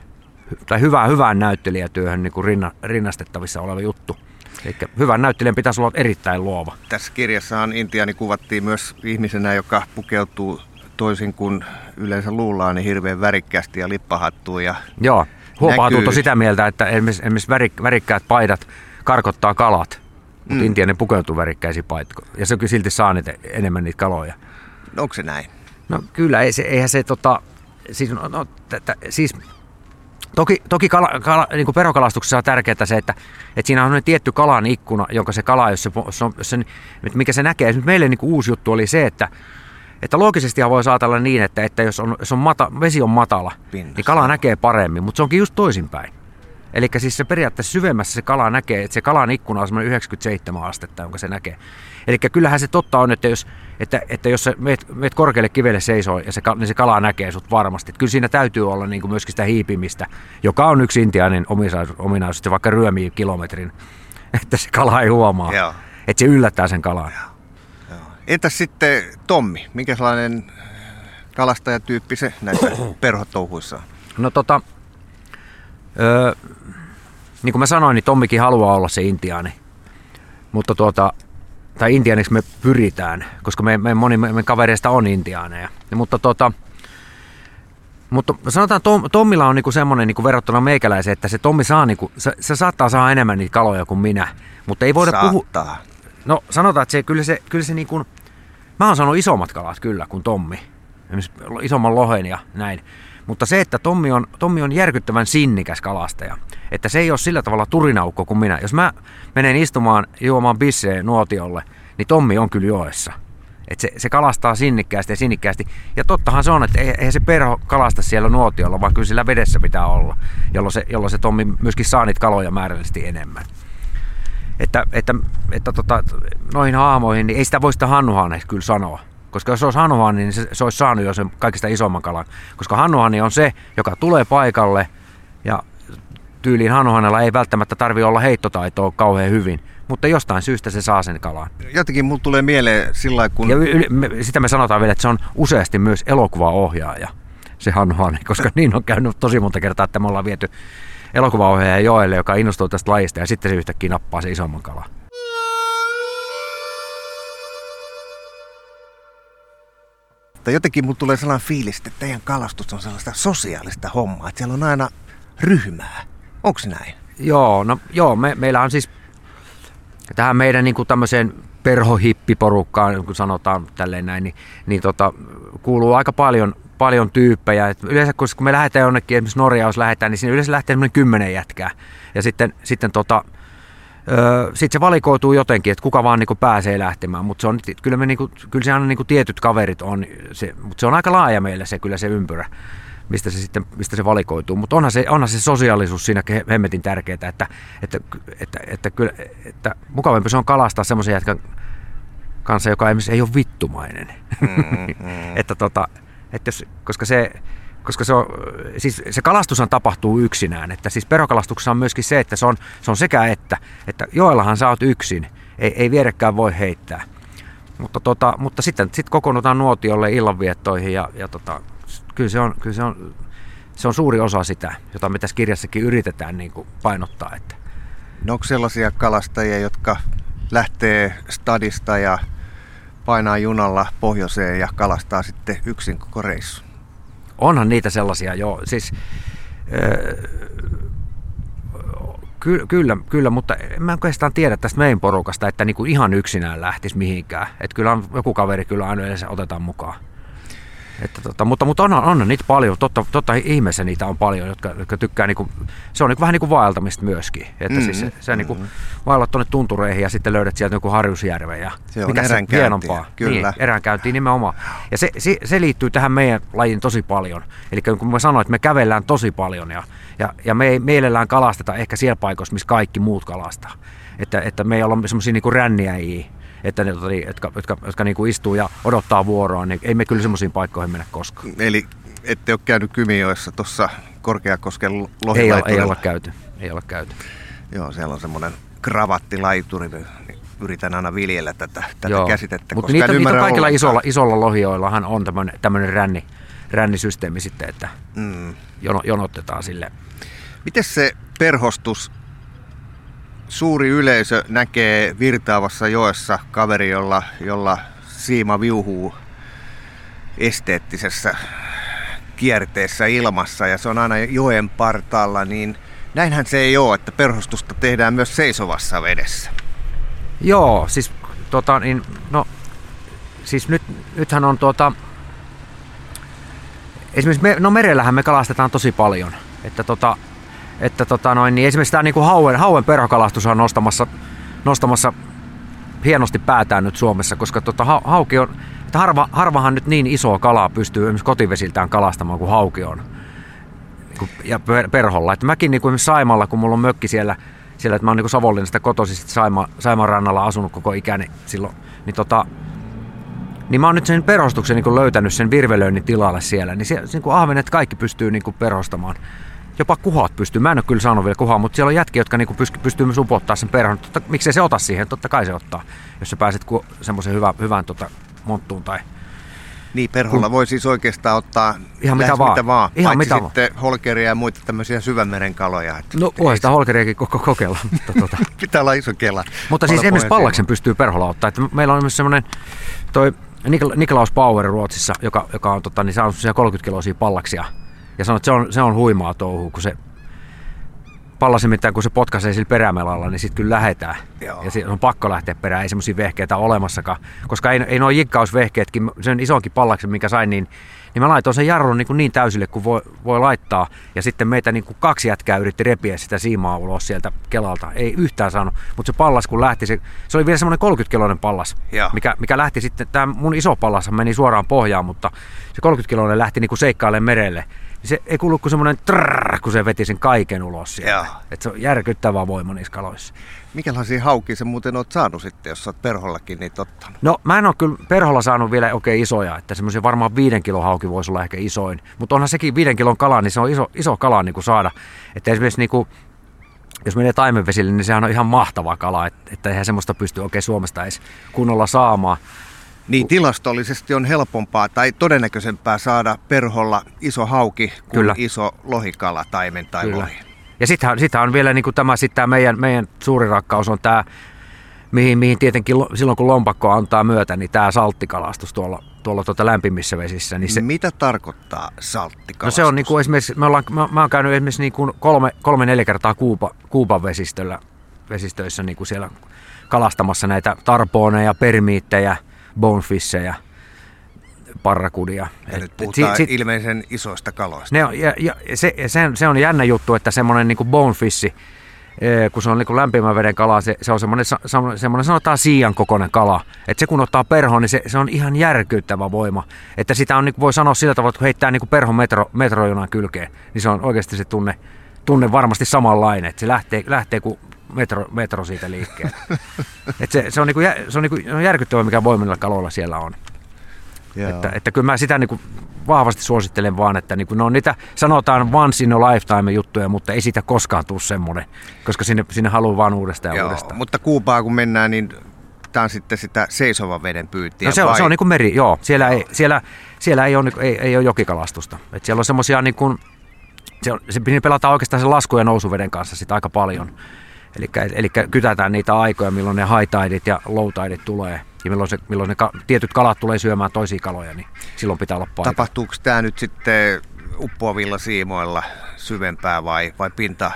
tai hyvään, hyvään näyttelijätyöhön niin kuin rinna, rinnastettavissa oleva juttu. Eli hyvän näyttelijän pitäisi olla erittäin luova. Tässä kirjassahan Intiani kuvattiin myös ihmisenä, joka pukeutuu toisin kuin yleensä luullaan, niin hirveän värikkäästi ja lippahattuu. Ja Joo, huopahatut on sitä mieltä, että esimerkiksi värik, värikkäät paidat karkottaa kalat. mutta mm. intiainen pukeutuu värikkäisiin paitoihin. Ja se kyllä silti saa niitä, enemmän niitä kaloja. No, onko se näin? No kyllä, ei se, eihän se tota, siis, no, no, t- t- siis Toki, toki kala, kala, niin kuin perokalastuksessa on tärkeää se, että, että siinä on tietty kalan ikkuna, jonka se kala, jos se, jos se, mikä se näkee. Esimerkiksi meille niin kuin uusi juttu oli se, että, että loogisesti voi ajatella niin, että, että jos, on, jos on mata, vesi on matala, Pinnassa. niin kala näkee paremmin, mutta se onkin just toisinpäin. Eli siis se periaatteessa syvemmässä se kala näkee, että se kalan ikkuna on semmoinen 97 astetta, jonka se näkee. Eli kyllähän se totta on, että jos, että, että jos sä meet, meet korkealle kivelle seisoo, ja se, niin se kala näkee sut varmasti. Että kyllä siinä täytyy olla niin kuin myöskin sitä hiipimistä, joka on yksi intiainen ominaisuus, että vaikka ryömii kilometrin, että se kala ei huomaa. Joo. Että se yllättää sen kalan. Joo. Entäs sitten Tommi, mikä sellainen kalastajatyyppi se näissä perhotouhuissa on? No tota, öö, niin kuin mä sanoin, niin Tommikin haluaa olla se intiaani. Mutta tuota, tai intiaaniksi me pyritään, koska me, me moni me kavereista on intiaaneja. Mutta tota, mutta sanotaan, Tom, Tommilla on niinku semmoinen niinku verrattuna meikäläiseen, että se Tommi saa, niinku, se, se saattaa saada enemmän niitä kaloja kuin minä. Mutta ei voida puhua... No sanotaan, että se, kyllä se, kyllä se niinku, mä oon saanut isommat kalat kyllä kuin Tommi. Isomman lohen ja näin. Mutta se, että Tommi on, Tommi on järkyttävän sinnikäs kalastaja. Että se ei ole sillä tavalla turinaukko kuin minä. Jos mä menen istumaan juomaan bisseen nuotiolle, niin Tommi on kyllä joessa. Et se, se kalastaa sinnikkäästi ja sinnikkäästi. Ja tottahan se on, että eihän se perho kalasta siellä nuotiolla, vaan kyllä sillä vedessä pitää olla, jolloin se, jolloin se Tommi myöskin saa niitä kaloja määrällisesti enemmän. Että, että, että tota, noihin haamoihin, niin ei sitä voi sitä Hannuhaneeksi kyllä sanoa. Koska jos se olisi Hannuhan, niin se, se olisi saanut jo sen kaikista isomman kalan. Koska Hannuhani on se, joka tulee paikalle ja tyyliin Hannuhanella ei välttämättä tarvi olla heittotaitoa kauhean hyvin, mutta jostain syystä se saa sen kalan. Jotenkin mulle tulee mieleen sillä kun... Ja yli, me, sitä me sanotaan vielä, että se on useasti myös elokuvaohjaaja, se Hannuhani, koska niin on käynyt tosi monta kertaa, että me ollaan viety elokuvaohjaaja Joelle, joka innostuu tästä lajista ja sitten se yhtäkkiä nappaa se isomman kalan. Mutta jotenkin mulle tulee sellainen fiilis, että teidän kalastus on sellaista sosiaalista hommaa, että siellä on aina ryhmää. Onko näin? Joo, no joo, me, meillä on siis tähän meidän niin kuin tämmöiseen perhohippiporukkaan, kun sanotaan tälleen näin, niin, niin tota, kuuluu aika paljon, paljon tyyppejä. Et yleensä kun me lähdetään jonnekin, esimerkiksi Norjaan, jos lähdetään, niin siinä yleensä lähtee semmoinen kymmenen jätkää. Ja sitten, sitten tota, sitten se valikoituu jotenkin, että kuka vaan niin pääsee lähtemään, mutta kyllä, me, niin kuin, kyllä se aina niin tietyt kaverit on, se, mutta se on aika laaja meille se kyllä se ympyrä, mistä se sitten mistä se valikoituu. Mutta onhan se, onhan se sosiaalisuus siinä hemmetin tärkeää, että, että, että, että, että, kyllä, että mukavampi se on kalastaa semmoisen jätkän kanssa, joka ei ole vittumainen. Mm-hmm. että tota, että koska se, koska se, on, siis se kalastushan tapahtuu yksinään. Että siis perokalastuksessa on myöskin se, että se on, se on sekä että, että joillahan sä oot yksin, ei, ei vierekään voi heittää. Mutta, tota, mutta sitten sit kokoonnutaan nuotiolle illanviettoihin ja, ja tota, kyllä, se on, kyllä se, on, se on suuri osa sitä, jota me tässä kirjassakin yritetään niin kuin painottaa. Että. No onko sellaisia kalastajia, jotka lähtee stadista ja painaa junalla pohjoiseen ja kalastaa sitten yksin koko reissun? onhan niitä sellaisia jo. Siis, Ky- kyllä, kyllä, mutta mä en oikeastaan tiedä tästä meidän porukasta, että niinku ihan yksinään lähtisi mihinkään. Että kyllä on, joku kaveri kyllä aina yleensä otetaan mukaan. Että tota, mutta mutta on, on niitä paljon, totta, totta ihmeessä niitä on paljon, jotka, jotka tykkää, niinku, se on niinku, vähän niin kuin vaeltamista myöskin. Että mm-hmm. siis se, se niinku, vaellat tuonne tuntureihin ja sitten löydät sieltä joku harjusjärven. Ja se on mikä se hienompaa. Kyllä. Niin, eränkäyntiin nimenomaan. Ja se, se, se, liittyy tähän meidän lajiin tosi paljon. Eli kun mä sanoin, että me kävellään tosi paljon ja, ja, ja me ei mielellään kalasteta ehkä siellä paikoissa, missä kaikki muut kalastaa. Että, että me ei olla semmoisia niin ränniäjiä, että ne, tota, jotka, jotka, jotka niin kuin istuu ja odottaa vuoroa, niin ei me kyllä semmoisiin paikkoihin mennä koskaan. Eli ette ole käynyt Kymijoessa tuossa Korkeakosken lohilaituri? Ei, ei olla käyty. Ei olla käyty. Joo, siellä on semmoinen kravattilaituri, niin yritän aina viljellä tätä, tätä Joo. käsitettä. Mutta niitä, niitä kaikilla isolla, isolla lohioillahan on tämmöinen, tämmöinen ränni, rännisysteemi sitten, että mm. jono, jonotetaan sille. Miten se perhostus suuri yleisö näkee virtaavassa joessa kaveri, jolla, jolla siima viuhuu esteettisessä kierteessä ilmassa ja se on aina joen partaalla, niin näinhän se ei ole, että perhostusta tehdään myös seisovassa vedessä. Joo, siis tota, niin, no, siis nyt, nythän on tuota, esimerkiksi me, no merellähän me kalastetaan tosi paljon. Että tota, että tota noin, niin esimerkiksi tämä niin hauen, hauen perhokalastus on nostamassa, nostamassa hienosti päätään nyt Suomessa, koska tota, ha, hauki on, että harva, harvahan nyt niin isoa kalaa pystyy esimerkiksi kotivesiltään kalastamaan kuin hauki on. Niin ja per, perholla. Että mäkin niin kuin Saimalla, kun mulla on mökki siellä, siellä että mä oon niin Savonlinnasta kotoisin Saima, Saiman rannalla asunut koko ikäni silloin, niin tota, niin mä oon nyt sen perhostuksen niin löytänyt sen virvelöinnin tilalle siellä, niin se, niin kuin ahvenet kaikki pystyy niin kuin perhostamaan. Jopa kuhat pystyy. Mä en ole kyllä saanut vielä kuhaa, mutta siellä on jätkiä, jotka niin pystyy, pystyy myös upottaa sen perhon. Totta, miksei se ota siihen? Totta kai se ottaa, jos sä pääset ku, semmoisen hyvän, hyvän tota, monttuun tai niin, perholla kun... voi siis oikeastaan ottaa ihan mitä vaan. Mitä vaan ihan mitä sitten vaan. holkeria ja muita tämmöisiä syvämeren kaloja. Että no voi sitä holkeriakin koko kokeilla. Mutta tuota. Pitää olla iso kela. Mutta siis esimerkiksi pallaksen pystyy perholla ottaa. Että meillä on myös semmoinen toi Niklaus Power Ruotsissa, joka, joka on, tota, niin saanut 30 kiloisia pallaksia. Ja sanoo, että se on, se on huimaa touhua, kun se pallasi mitään, kun se potkaisee sillä perämelalla, niin sitten kyllä lähetään. Joo. Ja on pakko lähteä perään, ei semmoisia vehkeitä olemassakaan. Koska ei, ei nuo jikkausvehkeetkin, sen isonkin pallaksen, mikä sain, niin, niin mä laitoin sen jarrun niin, kuin niin täysille kuin voi, voi laittaa. Ja sitten meitä niin kuin kaksi jätkää yritti repiä sitä siimaa ulos sieltä Kelalta. Ei yhtään saanut, mutta se pallas kun lähti, se, se oli vielä semmoinen 30-kiloinen pallas, mikä, mikä lähti sitten, tämä mun iso pallas meni suoraan pohjaan, mutta se 30-kiloinen lähti niin kuin seikkailemaan merelle se ei kuulu kuin semmoinen trrrr, kun se veti sen kaiken ulos sieltä. Että se on järkyttävä voima niissä kaloissa. Mikälaisia haukia sä muuten oot saanut sitten, jos sä oot perhollakin niitä ottanut? No mä en ole kyllä perholla saanut vielä oikein isoja, että semmoisia varmaan viiden kilon hauki voisi olla ehkä isoin. Mutta onhan sekin viiden kilon kala, niin se on iso, iso kala niin kuin saada. Että esimerkiksi niin kuin, jos menee taimenvesille, niin sehän on ihan mahtava kala, että, että eihän semmoista pysty oikein Suomesta edes kunnolla saamaan. Niin tilastollisesti on helpompaa tai todennäköisempää saada perholla iso hauki kuin Kyllä. iso lohikala, taimen tai Kyllä. lohi. Ja sittenhän, sittenhän on vielä niin kuin tämä, sit tämä meidän, meidän suuri rakkaus on tämä, mihin, mihin tietenkin silloin kun lompakko antaa myötä, niin tämä salttikalastus tuolla, tuolla tuota lämpimissä vesissä. Niin se, Mitä tarkoittaa salttikalastus? No se on niin kuin esimerkiksi, me ollaan, mä, mä oon käynyt esimerkiksi niin kuin kolme, kolme neljä kertaa Kuupa, Kuupan vesistöllä, vesistöissä niin kuin siellä kalastamassa näitä tarpooneja, permiittejä – bonefishejä, parrakudia. Ja nyt puhutaan sit, ilmeisen isoista kaloista. Ne on, ja, ja se, se, se, on jännä juttu, että semmoinen niin bonefishi, eh, kun se on niin lämpimän veden kala, se, se on semmoinen, semmoinen sanotaan siian kokoinen kala. Että se kun ottaa perho, niin se, se on ihan järkyttävä voima. Että sitä on, niin voi sanoa sillä tavalla, että kun heittää niin perho metro, metrojonan kylkeen, niin se on oikeasti se tunne, tunne varmasti samanlainen. Että se lähtee, lähtee kuin metro, metro siitä liikkeelle. Et se, se, on niinku, se on niinku järkyttävä, mikä voimilla kaloilla siellä on. Että, että kyllä mä sitä niinku vahvasti suosittelen vaan, että niinku, ne on niitä, sanotaan once in a lifetime juttuja, mutta ei siitä koskaan tule semmoinen, koska sinne, sinne haluaa vaan uudestaan ja Joo, uudestaan. Mutta Kuupaa kun mennään, niin tämä on sitten sitä seisovan veden pyyntiä. No se on, vai? se on niin kuin meri, joo. Siellä, Ei, siellä, siellä ei, ole, niinku, ei, ei ole jokikalastusta. Et siellä on semmoisia, niin kuin, se, on, se pelataan oikeastaan sen lasku- ja nousuveden kanssa sitä aika paljon. Eli, eli kytätään niitä aikoja, milloin ne high tideit ja low tideit tulee. Ja milloin, se, milloin ne ka, tietyt kalat tulee syömään toisia kaloja, niin silloin pitää olla paikka. Tapahtuuko tämä nyt sitten uppoavilla siimoilla syvempää vai, vai pinta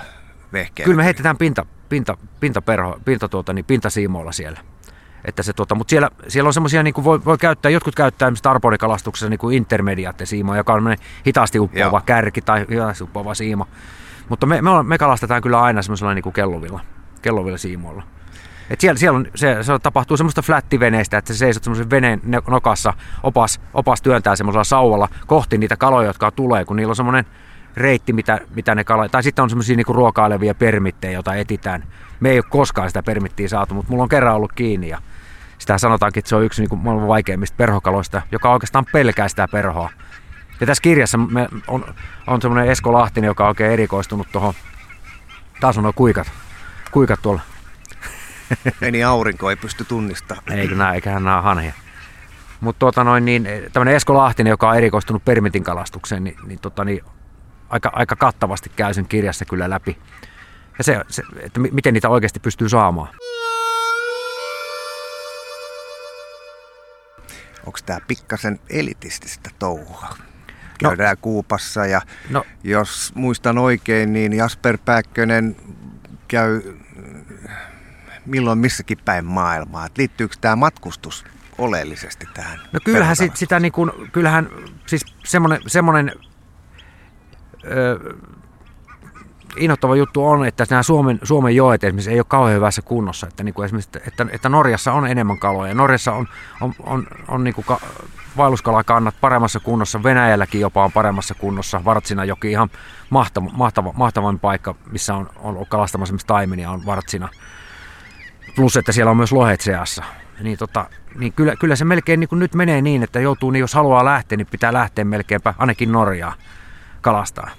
Kyllä me heitetään pinta, pinta, pinta, perho, pinta, tuota, niin pintasiimoilla siellä. Että se, tuota, mutta siellä, siellä on semmoisia, niin kuin voi, voi, käyttää, jotkut käyttää esimerkiksi tarponikalastuksessa niin siimoja, joka on hitaasti uppoava Joo. kärki tai hitaasti uppoava siima. Mutta me, me, me kalastetaan kyllä aina semmoisella niin kuin kellovilla, kellovilla siimoilla. Et siellä, siellä on, se, se tapahtuu semmoista flättiveneistä, että sä seisot semmoisen veneen nokassa, opas, opas työntää semmoisella sauvalla kohti niitä kaloja, jotka tulee, kun niillä on semmoinen reitti, mitä, mitä ne kaloja, tai sitten on semmoisia niinku ruokailevia permittejä, joita etitään. Me ei ole koskaan sitä permittiä saatu, mutta mulla on kerran ollut kiinni ja sitä sanotaankin, että se on yksi niinku maailman vaikeimmista perhokaloista, joka oikeastaan pelkää sitä perhoa. Ja tässä kirjassa me on, on semmoinen Esko Lahtinen, joka on oikein erikoistunut tuohon, taas on nuo kuikat, kuikat tuolla. Meni aurinko, ei pysty tunnistamaan. Eikö nää, eiköhän nämä hanhia. Mutta tuota noin, niin, tämmöinen Esko Lahtinen, joka on erikoistunut permitin kalastukseen, niin, niin, tota, niin aika, aika kattavasti käy sen kirjassa kyllä läpi. Ja se, se että miten niitä oikeasti pystyy saamaan. Onko tämä pikkasen elitististä touhua? No. käydään no. Kuupassa ja no. jos muistan oikein, niin Jasper Pääkkönen käy milloin missäkin päin maailmaa? Et liittyykö tämä matkustus oleellisesti tähän? No kyllähän sit, sitä niin kuin, kyllähän siis semmoinen, semmoinen ö, innoittava juttu on, että nämä Suomen, Suomen joet esimerkiksi ei ole kauhean hyvässä kunnossa. Että, niin kuin esimerkiksi, että, että Norjassa on enemmän kaloja. Norjassa on, on, on, on niin kuin ka, vaelluskalakannat paremmassa kunnossa. Venäjälläkin jopa on paremmassa kunnossa. Vartsina joki ihan mahtava, mahtava, mahtavan paikka, missä on, on kalastamassa esimerkiksi taimenia, on Vartsina. Plus, että siellä on myös lohet seassa. Niin, tota, niin kyllä, kyllä se melkein niin kuin nyt menee niin, että joutuu, niin jos haluaa lähteä, niin pitää lähteä melkeinpä ainakin Norjaan kalastaa.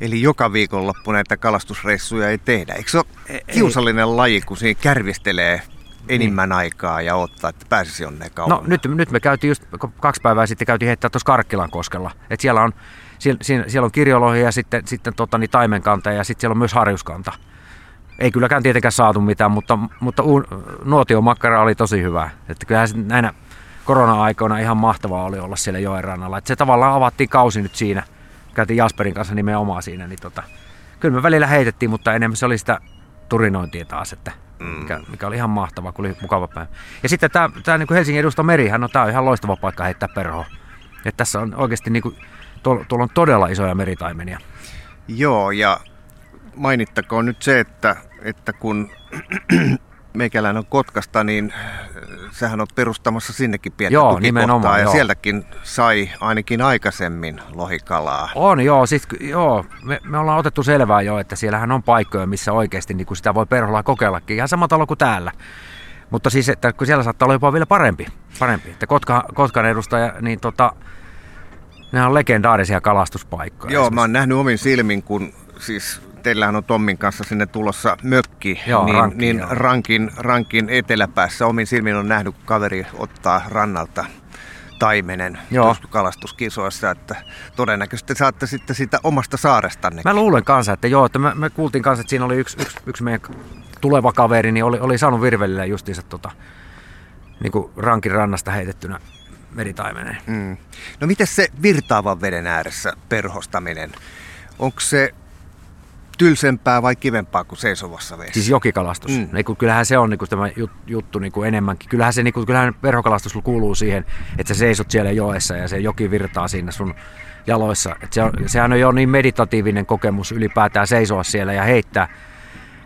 Eli joka viikonloppu näitä kalastusreissuja ei tehdä. Eikö se ole kiusallinen ei. laji, kun siinä kärvistelee enimmän niin. aikaa ja ottaa, että pääsisi jonne kauan? No nyt, nyt me käytiin just kaksi päivää sitten käytiin heittää tuossa Karkkilan koskella. Et siellä on, siellä, siellä on kirjolohi ja sitten, sitten tota, niin taimenkanta ja sitten siellä on myös harjuskanta. Ei kylläkään tietenkään saatu mitään, mutta, mutta nuotiomakkara oli tosi hyvä. Että kyllähän näinä korona-aikoina ihan mahtavaa oli olla siellä joen rannalla. Että se tavallaan avattiin kausi nyt siinä – käytiin Jasperin kanssa nimenomaan siinä, niin tota, kyllä me välillä heitettiin, mutta enemmän se oli sitä turinointia taas, että mikä, mm. mikä oli ihan mahtavaa, kun oli mukava päivä. Ja sitten tämä, tämä niin kuin Helsingin edusta merihän, no tämä on ihan loistava paikka heittää perhoa. Että tässä on oikeasti, niin kuin, tuolla, tuolla on todella isoja meritaimenia. Joo, ja mainittakoon nyt se, että, että kun meikäläinen on Kotkasta, niin äh, sähän on perustamassa sinnekin pientä joo, nimenomaan, ja joo. sieltäkin sai ainakin aikaisemmin lohikalaa. On joo, siis, joo me, me ollaan otettu selvää jo, että siellähän on paikkoja, missä oikeasti niin kuin sitä voi perholla kokeillakin, ihan sama talo kuin täällä. Mutta siis, että kun siellä saattaa olla jopa vielä parempi, parempi. että Kotka, Kotkan edustaja, niin tota, ne on legendaarisia kalastuspaikkoja. Joo, mä oon nähnyt omin silmin, kun siis teillähän on Tommin kanssa sinne tulossa mökki, joo, niin, rankki, niin joo. rankin, rankin eteläpäässä omin silmin on nähnyt, kun kaveri ottaa rannalta taimenen joo. kalastuskisoissa, että todennäköisesti saatte sitten sitä omasta saarestanne. Mä luulen kanssa, että joo, että me, me kuultiin kanssa, että siinä oli yksi, yksi, yksi meidän tuleva kaveri, niin oli, oli saanut virvelillä justiinsa tota, niin kuin rankin rannasta heitettynä meritaimenen. Mm. No miten se virtaavan veden ääressä perhostaminen? Onko se tylsempää vai kivempaa kuin seisovassa veessä? Siis jokikalastus. Mm. Niin kun, kyllähän se on niin kuin tämä juttu niin kuin enemmänkin. Kyllähän, se, niin kuin, kyllähän verhokalastus kuuluu siihen, että sä seisot siellä joessa ja se joki virtaa siinä sun jaloissa. Et se on, sehän on jo niin meditatiivinen kokemus ylipäätään seisoa siellä ja heittää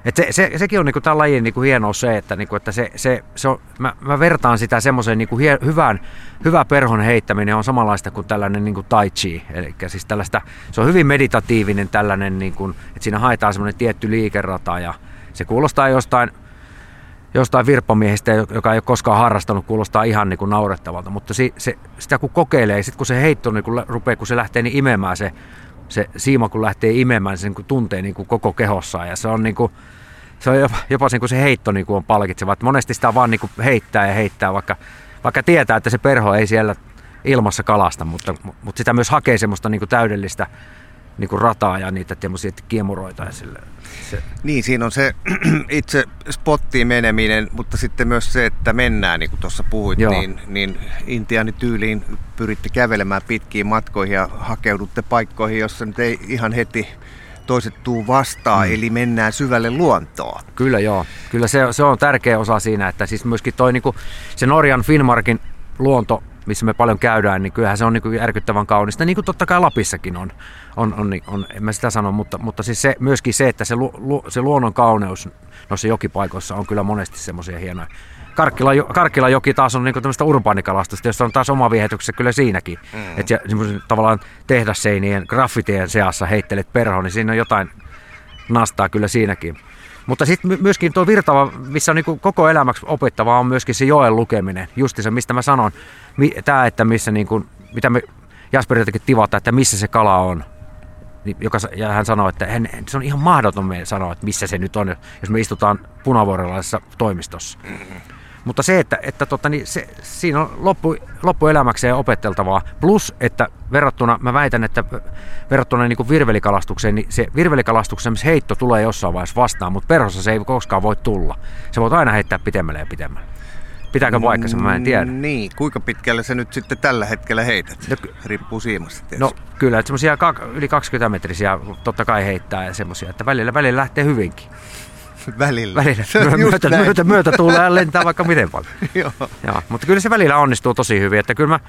et se, se, sekin on niinku tämän lajin niinku hienous se, että, niinku, että se, se, se on, mä, mä, vertaan sitä semmoiseen niinku hyvään, hyvä perhon heittäminen on samanlaista kuin tällainen niinku tai chi. Eli siis tällaista, se on hyvin meditatiivinen tällainen, niinku, että siinä haetaan semmoinen tietty liikerata ja se kuulostaa jostain, jostain virppamiehestä, joka ei ole koskaan harrastanut, kuulostaa ihan niin kuin naurettavalta, mutta se, se, sitä kun kokeilee, sitten kun se heitto niin kun rupeaa, kun se lähtee niin imemään se, se siima kun lähtee imemään, niin sen kun tuntee niin kuin koko kehossaan ja se on niin kuin, se on jopa, jopa sen, kun se heitto niin kuin on palkitseva. Että monesti sitä vaan niin kuin heittää ja heittää, vaikka, vaikka tietää, että se perho ei siellä ilmassa kalasta, mutta, mutta sitä myös hakee semmoista niin kuin täydellistä niin kuin rataa ja niitä tämmöisiä kiemuroita. Ja sille, se. Niin, siinä on se itse spottiin meneminen, mutta sitten myös se, että mennään, niin kuin tuossa puhuit, Joo. niin, niin intiaanityyliin pyritte kävelemään pitkiin matkoihin ja hakeudutte paikkoihin, jossa nyt ei ihan heti toiset tuu vastaan, mm. eli mennään syvälle luontoon. Kyllä joo, kyllä se, se on tärkeä osa siinä, että siis myöskin toi niinku, se Norjan Finnmarkin luonto, missä me paljon käydään, niin kyllähän se on niinku järkyttävän kaunista, niin kuin totta kai Lapissakin on, on, on, on en mä sitä sano, mutta, mutta siis se, myöskin se, että se, lu, lu, se luonnon kauneus noissa jokipaikoissa on kyllä monesti semmoisia hienoja Karkkila, Karkkila joki taas on niinku tämmöistä urbaanikalastusta, jossa on taas oma viehätyksessä kyllä siinäkin. Mm. Että tavallaan tehdasseinien, graffitien seassa heittelet perho, niin siinä on jotain nastaa kyllä siinäkin. Mutta sitten myöskin tuo virtava, missä on niin koko elämäksi opettavaa, on myöskin se joen lukeminen. Justi se, mistä mä sanon, tämä, että missä niin kuin, mitä me Jasper jotenkin tivata, että missä se kala on. Niin joka, ja hän sanoi, että hän, se on ihan mahdoton me sanoa, että missä se nyt on, jos me istutaan punavuorelaisessa toimistossa. Mm-hmm. Mutta se, että, että tota, niin se, siinä on loppu, loppuelämäkseen opetteltavaa. Plus, että verrattuna, mä väitän, että verrattuna niin kuin virvelikalastukseen, niin se virvelikalastuksen heitto tulee jossain vaiheessa vastaan, mutta perhossa se ei koskaan voi tulla. Se voi aina heittää pitemmälle ja pitemmälle. Pitääkö paikkansa, mä en tiedä. Niin, kuinka pitkälle se nyt sitten tällä hetkellä heität? No, Riippuu siimasta tietysti. No kyllä, että semmoisia yli 20 metrisiä totta kai heittää ja semmoisia, että välillä, välillä lähtee hyvinkin. Välillä. Välillä. Myötä, myötä, myötä tulee lentää vaikka miten paljon. Joo. Joo. Mutta kyllä se välillä onnistuu tosi hyvin. Että kyllä mä,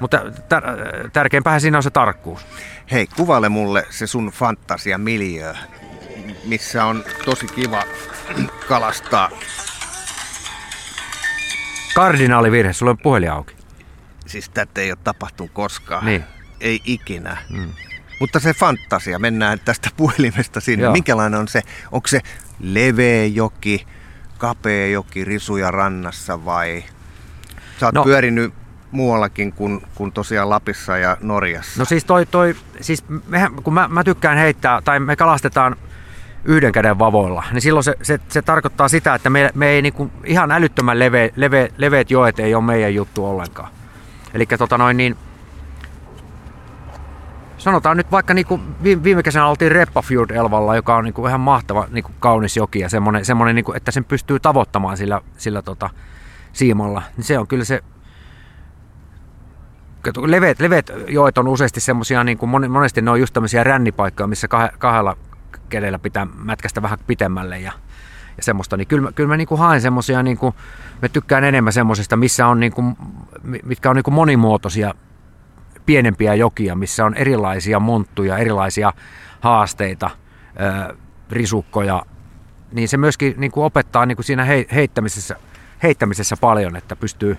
mutta tär- tärkeimpää siinä on se tarkkuus. Hei, kuvaile mulle se sun fantasia miljö, missä on tosi kiva kalastaa. Kardinaalivirhe, sulla on puhelin auki. Siis tätä ei ole tapahtunut koskaan. Niin. Ei ikinä. Mm. Mutta se fantasia, mennään tästä puhelimesta sinne. Joo. Minkälainen on se? Onko se leveä joki, kapea joki risuja rannassa vai? Sä oot no, pyörinyt muuallakin kuin, kuin tosiaan Lapissa ja Norjassa. No siis toi, toi siis mehän, kun mä, mä tykkään heittää, tai me kalastetaan yhden käden vavoilla, niin silloin se, se, se tarkoittaa sitä, että me, me ei niinku, ihan älyttömän leve, leve, leveät joet ei ole meidän juttu ollenkaan. Eli tota noin niin, sanotaan nyt vaikka niinku viime kesänä oltiin Reppafjord Elvalla, joka on niinku ihan mahtava niinku kaunis joki ja semmoinen, semmoinen niinku, että sen pystyy tavoittamaan sillä, sillä tota, siimalla. Niin se on kyllä se, leveät, leveät joet on useasti semmoisia, niin kuin monesti ne on just tämmöisiä rännipaikkoja, missä kahdella kädellä pitää mätkästä vähän pitemmälle ja, ja semmoista, niin kyllä, kyllä mä niin kuin haen semmoisia, niin kuin, tykkään enemmän semmoisista, missä on niin kuin, mitkä on niin kuin monimuotoisia pienempiä jokia, missä on erilaisia monttuja, erilaisia haasteita, risukkoja, niin se myöskin niin kuin opettaa niin kuin siinä heittämisessä, heittämisessä paljon, että pystyy,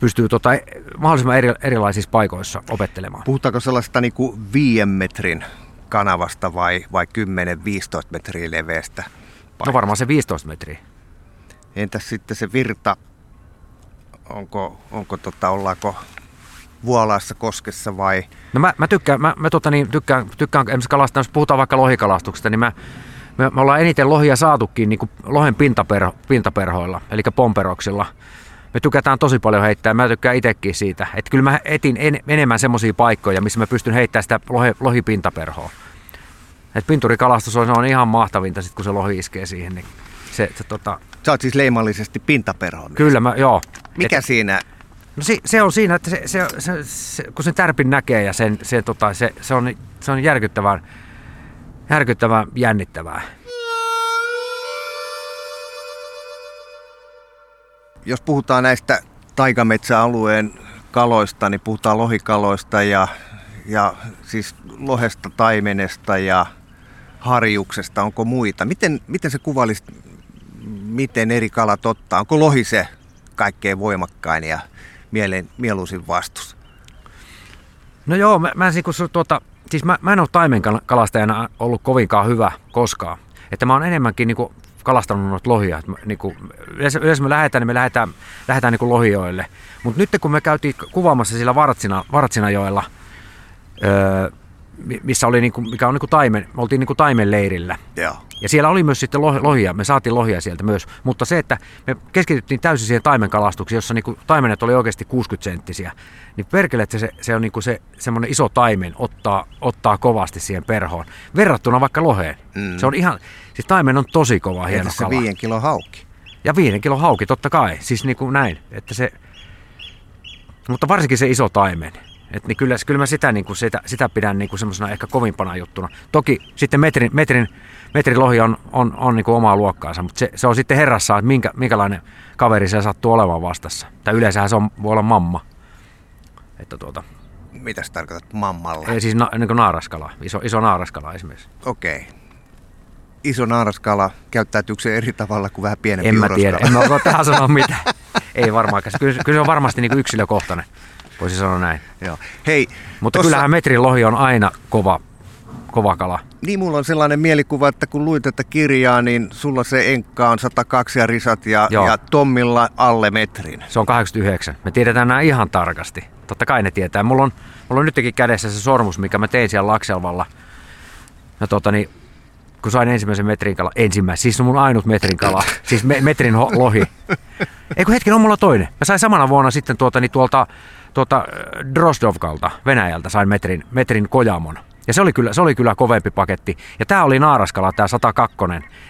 pystyy tota, mahdollisimman eri, erilaisissa paikoissa opettelemaan. Puhutaanko sellaista niin kuin viien metrin kanavasta vai, vai 10-15 metriä leveästä? Paikasta? No varmaan se 15 metriä. Entäs sitten se virta, onko, onko tota, ollaanko vuolaassa koskessa vai? No mä, mä tykkään, mä, mä tota niin, tykkään, tykkään esimerkiksi kalastaa, jos puhutaan vaikka lohikalastuksesta, niin mä, me, me ollaan eniten lohia saatukin niin kuin lohen pintaperho, pintaperhoilla, eli pomperoksilla. Me tykätään tosi paljon heittää, mä tykkään itsekin siitä. Että kyllä mä etin en, enemmän semmoisia paikkoja, missä mä pystyn heittämään sitä lohi, lohipintaperhoa. Et pinturikalastus on, on ihan mahtavinta, sit kun se lohi iskee siihen. Niin se, se, tota... Sä oot siis leimallisesti pintaperho. Kyllä, mä, joo. Mikä Et, siinä No se, se on siinä, että se, se, se, se, kun sen tärpin näkee ja sen, se, tota, se, se, on, se on järkyttävän, järkyttävän jännittävää. Jos puhutaan näistä taikametsäalueen kaloista, niin puhutaan lohikaloista ja, ja siis lohesta, taimenesta ja harjuksesta. Onko muita? Miten, miten se kuvailisi, miten eri kalat ottaa? Onko lohi se kaikkein voimakkain ja mieleen, mieluisin vastus? No joo, mä, mä, siis, tuota, siis mä, mä en ole taimenkalastajana ollut kovinkaan hyvä koskaan. Että mä oon enemmänkin niin kuin, kalastanut noita lohia. Niin kuin, yleensä, yleensä me lähdetään, niin me lähdetään, lähdetään niin kuin lohijoille. Mutta nyt kun me käytiin kuvaamassa sillä Vartsina, Vartsinajoella, öö, missä oli niinku, mikä on niinku taimen, me oltiin niinku taimen leirillä. Joo. Ja siellä oli myös sitten lohia, me saatiin lohia sieltä myös, mutta se, että me keskityttiin täysin siihen taimenkalastukseen, jossa niinku taimenet oli oikeasti 60 senttisiä, niin perkele, että se, se on niinku se semmoinen iso taimen ottaa, ottaa kovasti siihen perhoon, verrattuna vaikka loheen. Mm. Se on ihan, siis taimen on tosi kova, hieno Entäs se kala. viiden kilo hauki? Ja viiden kilo hauki, totta kai, siis niinku näin, että se, mutta varsinkin se iso taimen. Et niin kyllä, kyllä mä sitä, niin kuin sitä, sitä pidän niin kuin semmoisena ehkä kovimpana juttuna. Toki sitten metrin, metrin, metrin lohi on, on, on niin kuin omaa luokkaansa, mutta se, se on sitten herrassa, että minkä, minkälainen kaveri se sattuu olemaan vastassa. Tai yleensähän se on, voi olla mamma. Että tuota, Mitä sä tarkoitat mammalla? Ei, siis na, niin kuin naaraskala, iso, iso naaraskala esimerkiksi. Okei. Okay. Iso naaraskala, käyttäytyykö se eri tavalla kuin vähän pienempi En mä tiedä, en mä tähän sanoa mitään. Ei varmaan, kyllä, kyllä se on varmasti niin kuin yksilökohtainen. Voisi sanoa näin. Joo. Hei, Mutta tossa... kyllähän metrin lohi on aina kova, kova kala. Niin, mulla on sellainen mielikuva, että kun luit tätä kirjaa, niin sulla se enkka on 102 ja risat ja, ja Tommilla alle metrin. Se on 89. Me tiedetään nämä ihan tarkasti. Totta kai ne tietää. Mulla on, mulla on nytkin kädessä se sormus, mikä mä tein siellä Lakselvalla. No tota niin, kun sain ensimmäisen metrin kala, ensimmäisen, siis mun ainut metrin kala, siis me, metrin ho, lohi. Eikö hetken, on mulla toinen. Mä sain samana vuonna sitten tuota, niin tuolta tuota, äh, Drozdovkalta Venäjältä sain metrin, metrin kojamon. Ja se oli, kyllä, se oli kyllä kovempi paketti. Ja tämä oli naaraskala, tämä 102,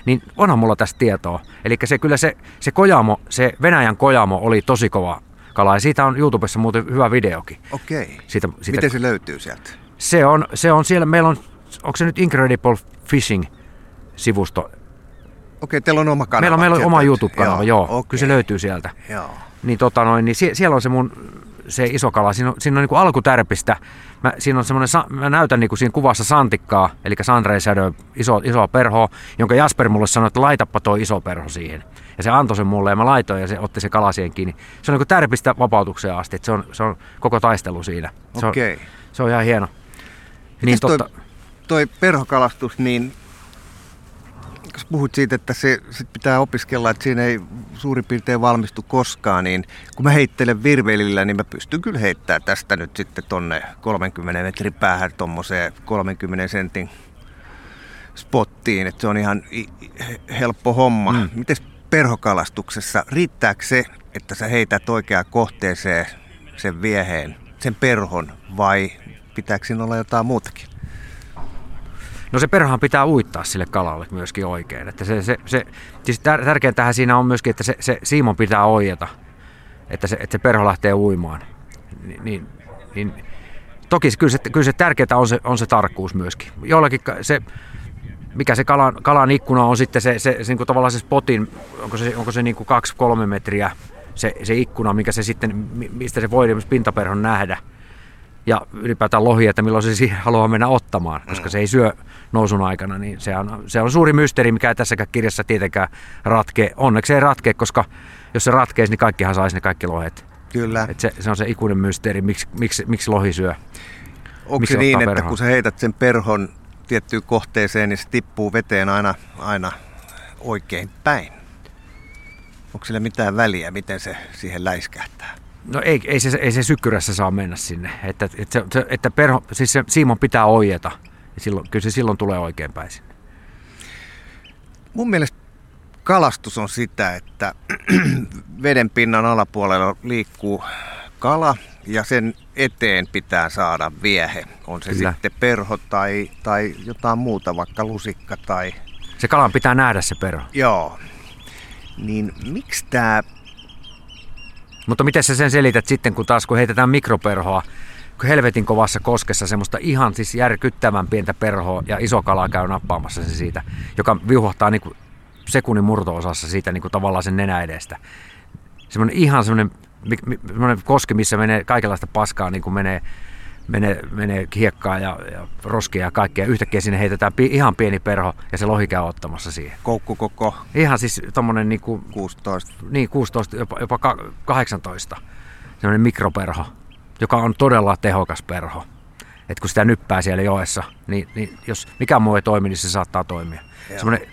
niin onhan mulla tästä tietoa. Eli se kyllä se, se kojamo, se Venäjän kojamo oli tosi kova kala. Ja siitä on YouTubessa muuten hyvä videokin. Okei. Siitä, siitä, Miten se löytyy sieltä? Se on, se on siellä, meillä on, onko se nyt Incredible Fishing sivusto Okei, teillä on oma kanava. Meillä on, meillä on oma YouTube-kanava, joo. joo. Okei. Kyllä se löytyy sieltä. Joo. Niin, tota noin, niin sie, siellä on se mun se iso kala. Siinä on, siinä on niin kuin alkutärpistä. Mä, siinä on semmoinen, mä näytän niin kuin siinä kuvassa santikkaa, eli Sunray iso, iso perho, jonka Jasper mulle sanoi, että laitapa toi iso perho siihen. Ja se antoi sen mulle ja mä laitoin ja se otti se kala siihen kiinni. Se on niin kuin tärpistä vapautukseen asti, se on, se on koko taistelu siinä. Se Okei. On, se on ihan hieno. Niin totta, toi, toi perhokalastus, niin puhut siitä, että se sit pitää opiskella, että siinä ei suurin piirtein valmistu koskaan, niin kun mä heittelen virvelillä, niin mä pystyn kyllä heittämään tästä nyt sitten tonne 30 metrin päähän tuommoiseen 30 sentin spottiin, että se on ihan helppo homma. Mm. Miten perhokalastuksessa, riittääkö se, että sä heität oikeaan kohteeseen sen vieheen, sen perhon, vai pitääkö siinä olla jotain muutakin? No se perhaan pitää uittaa sille kalalle myöskin oikein. Että se, se, se, siis tär, tärkeintähän siinä on myöskin, että se, se siimon pitää oijata, että se, että se perho lähtee uimaan. Ni, niin, niin, toki kyllä se, kyllä se tärkeintä on se, on se tarkkuus myöskin. Jollakin se, mikä se kalan, kalan ikkuna on sitten se, se, se niin kuin tavallaan se spotin, onko se, onko se niin kuin 2-3 metriä se, se ikkuna, mikä se sitten, mistä se voi pintaperhon nähdä ja ylipäätään lohi, että milloin se siihen haluaa mennä ottamaan, koska se ei syö nousun aikana, niin se on, se on suuri mysteeri, mikä ei tässäkään kirjassa tietenkään ratkee. Onneksi ei ratkee, koska jos se ratkeisi, niin kaikkihan saisi ne kaikki lohet. Kyllä. Et se, se on se ikuinen mysteeri, miksi, miksi, miksi lohi syö. Onko se niin, että perhon? kun sä heität sen perhon tiettyyn kohteeseen, niin se tippuu veteen aina, aina oikein päin? Onko sillä mitään väliä, miten se siihen läiskähtää? No ei, ei, se, ei se sykkyrässä saa mennä sinne. Että, että, se, että perho, siis se Simon pitää ojeta. Ja silloin, kyllä se silloin tulee oikein päin sinne. Mun mielestä kalastus on sitä, että veden pinnan alapuolella liikkuu kala ja sen eteen pitää saada viehe. On se Kyllä. sitten perho tai, tai jotain muuta, vaikka lusikka tai... Se kalan pitää nähdä se perho. Joo. Niin miksi tämä mutta miten sä sen selität sitten, kun taas kun heitetään mikroperhoa, helvetin kovassa koskessa semmoista ihan siis järkyttävän pientä perhoa ja iso kala käy nappaamassa se siitä, joka viuhtaa niin kuin sekunnin murto-osassa siitä niin kuin tavallaan sen nenä edestä. Semmoinen ihan semmoinen, semmoinen koski, missä menee kaikenlaista paskaa, niin kuin menee menee, menee hiekkaa ja, ja roskia ja kaikkea. Yhtäkkiä sinne heitetään pi, ihan pieni perho ja se lohi käy ottamassa siihen. Koukku koko? Ihan siis tommonen niin kuin, 16. Niin, 16, jopa, jopa 18. Semmoinen mikroperho, joka on todella tehokas perho. Et kun sitä nyppää siellä joessa, niin, niin jos mikä muu ei toimi, niin se saattaa toimia. Semmoinen,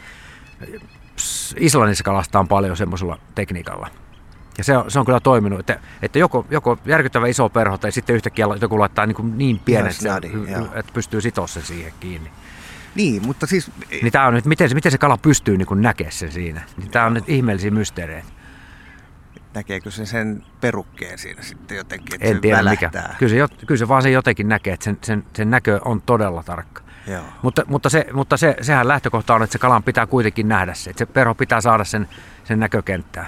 Islannissa kalastaan paljon semmoisella tekniikalla. Ja se on, se on kyllä toiminut, että, että joko, joko järkyttävä iso perho tai sitten yhtäkkiä joku laittaa niin, niin pienet, yes, että pystyy sitoa sen siihen kiinni. Niin, mutta siis... Niin tämä on nyt, miten, miten se kala pystyy niin näkemään sen siinä? Niin tämä on nyt ihmeellisiä mysteereitä. Näkeekö se sen perukkeen siinä sitten jotenkin, että en se tiedä välähtää? mikä. Kyllä se, kyllä se vaan se jotenkin näkee, että sen, sen, sen näkö on todella tarkka. Joo. Mutta, mutta, se, mutta se, sehän lähtökohta on, että se kalan pitää kuitenkin nähdä se. Että se perho pitää saada sen, sen näkökenttää.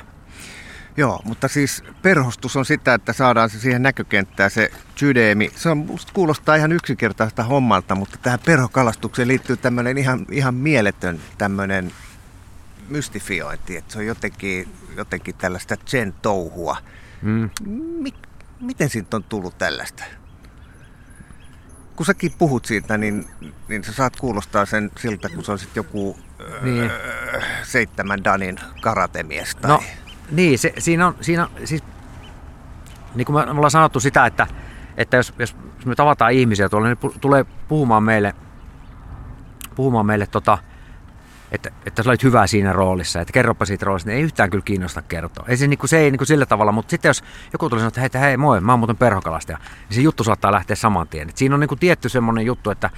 Joo, mutta siis perhostus on sitä, että saadaan se siihen näkökenttään se sydeemi. Se on, musta kuulostaa ihan yksinkertaista hommalta, mutta tähän perhokalastukseen liittyy tämmöinen ihan, ihan mieletön tämmöinen mystifiointi, että se on jotenkin, jotenkin tällaista sen touhua. Mm. Mi- miten siitä on tullut tällaista? Kun säkin puhut siitä, niin, niin sä saat kuulostaa sen siltä, kun se on sitten joku niin. öö, seitsemän Danin karatemies tai... No niin, se, siinä on, siinä, siis, niin kuin me, ollaan sanottu sitä, että, että jos, jos me tavataan ihmisiä tuolla, niin tulee puhumaan meille, puhumaan meille tota, että, että sä olit hyvä siinä roolissa, että kerropa siitä roolista, niin ei yhtään kyllä kiinnosta kertoa. Ei se, niin kuin, se ei niin kuin sillä tavalla, mutta sitten jos joku tulee sanoa, että hei, hei moi, mä oon muuten perhokalastaja, niin se juttu saattaa lähteä saman tien. Et siinä on niin kuin tietty semmoinen juttu, että,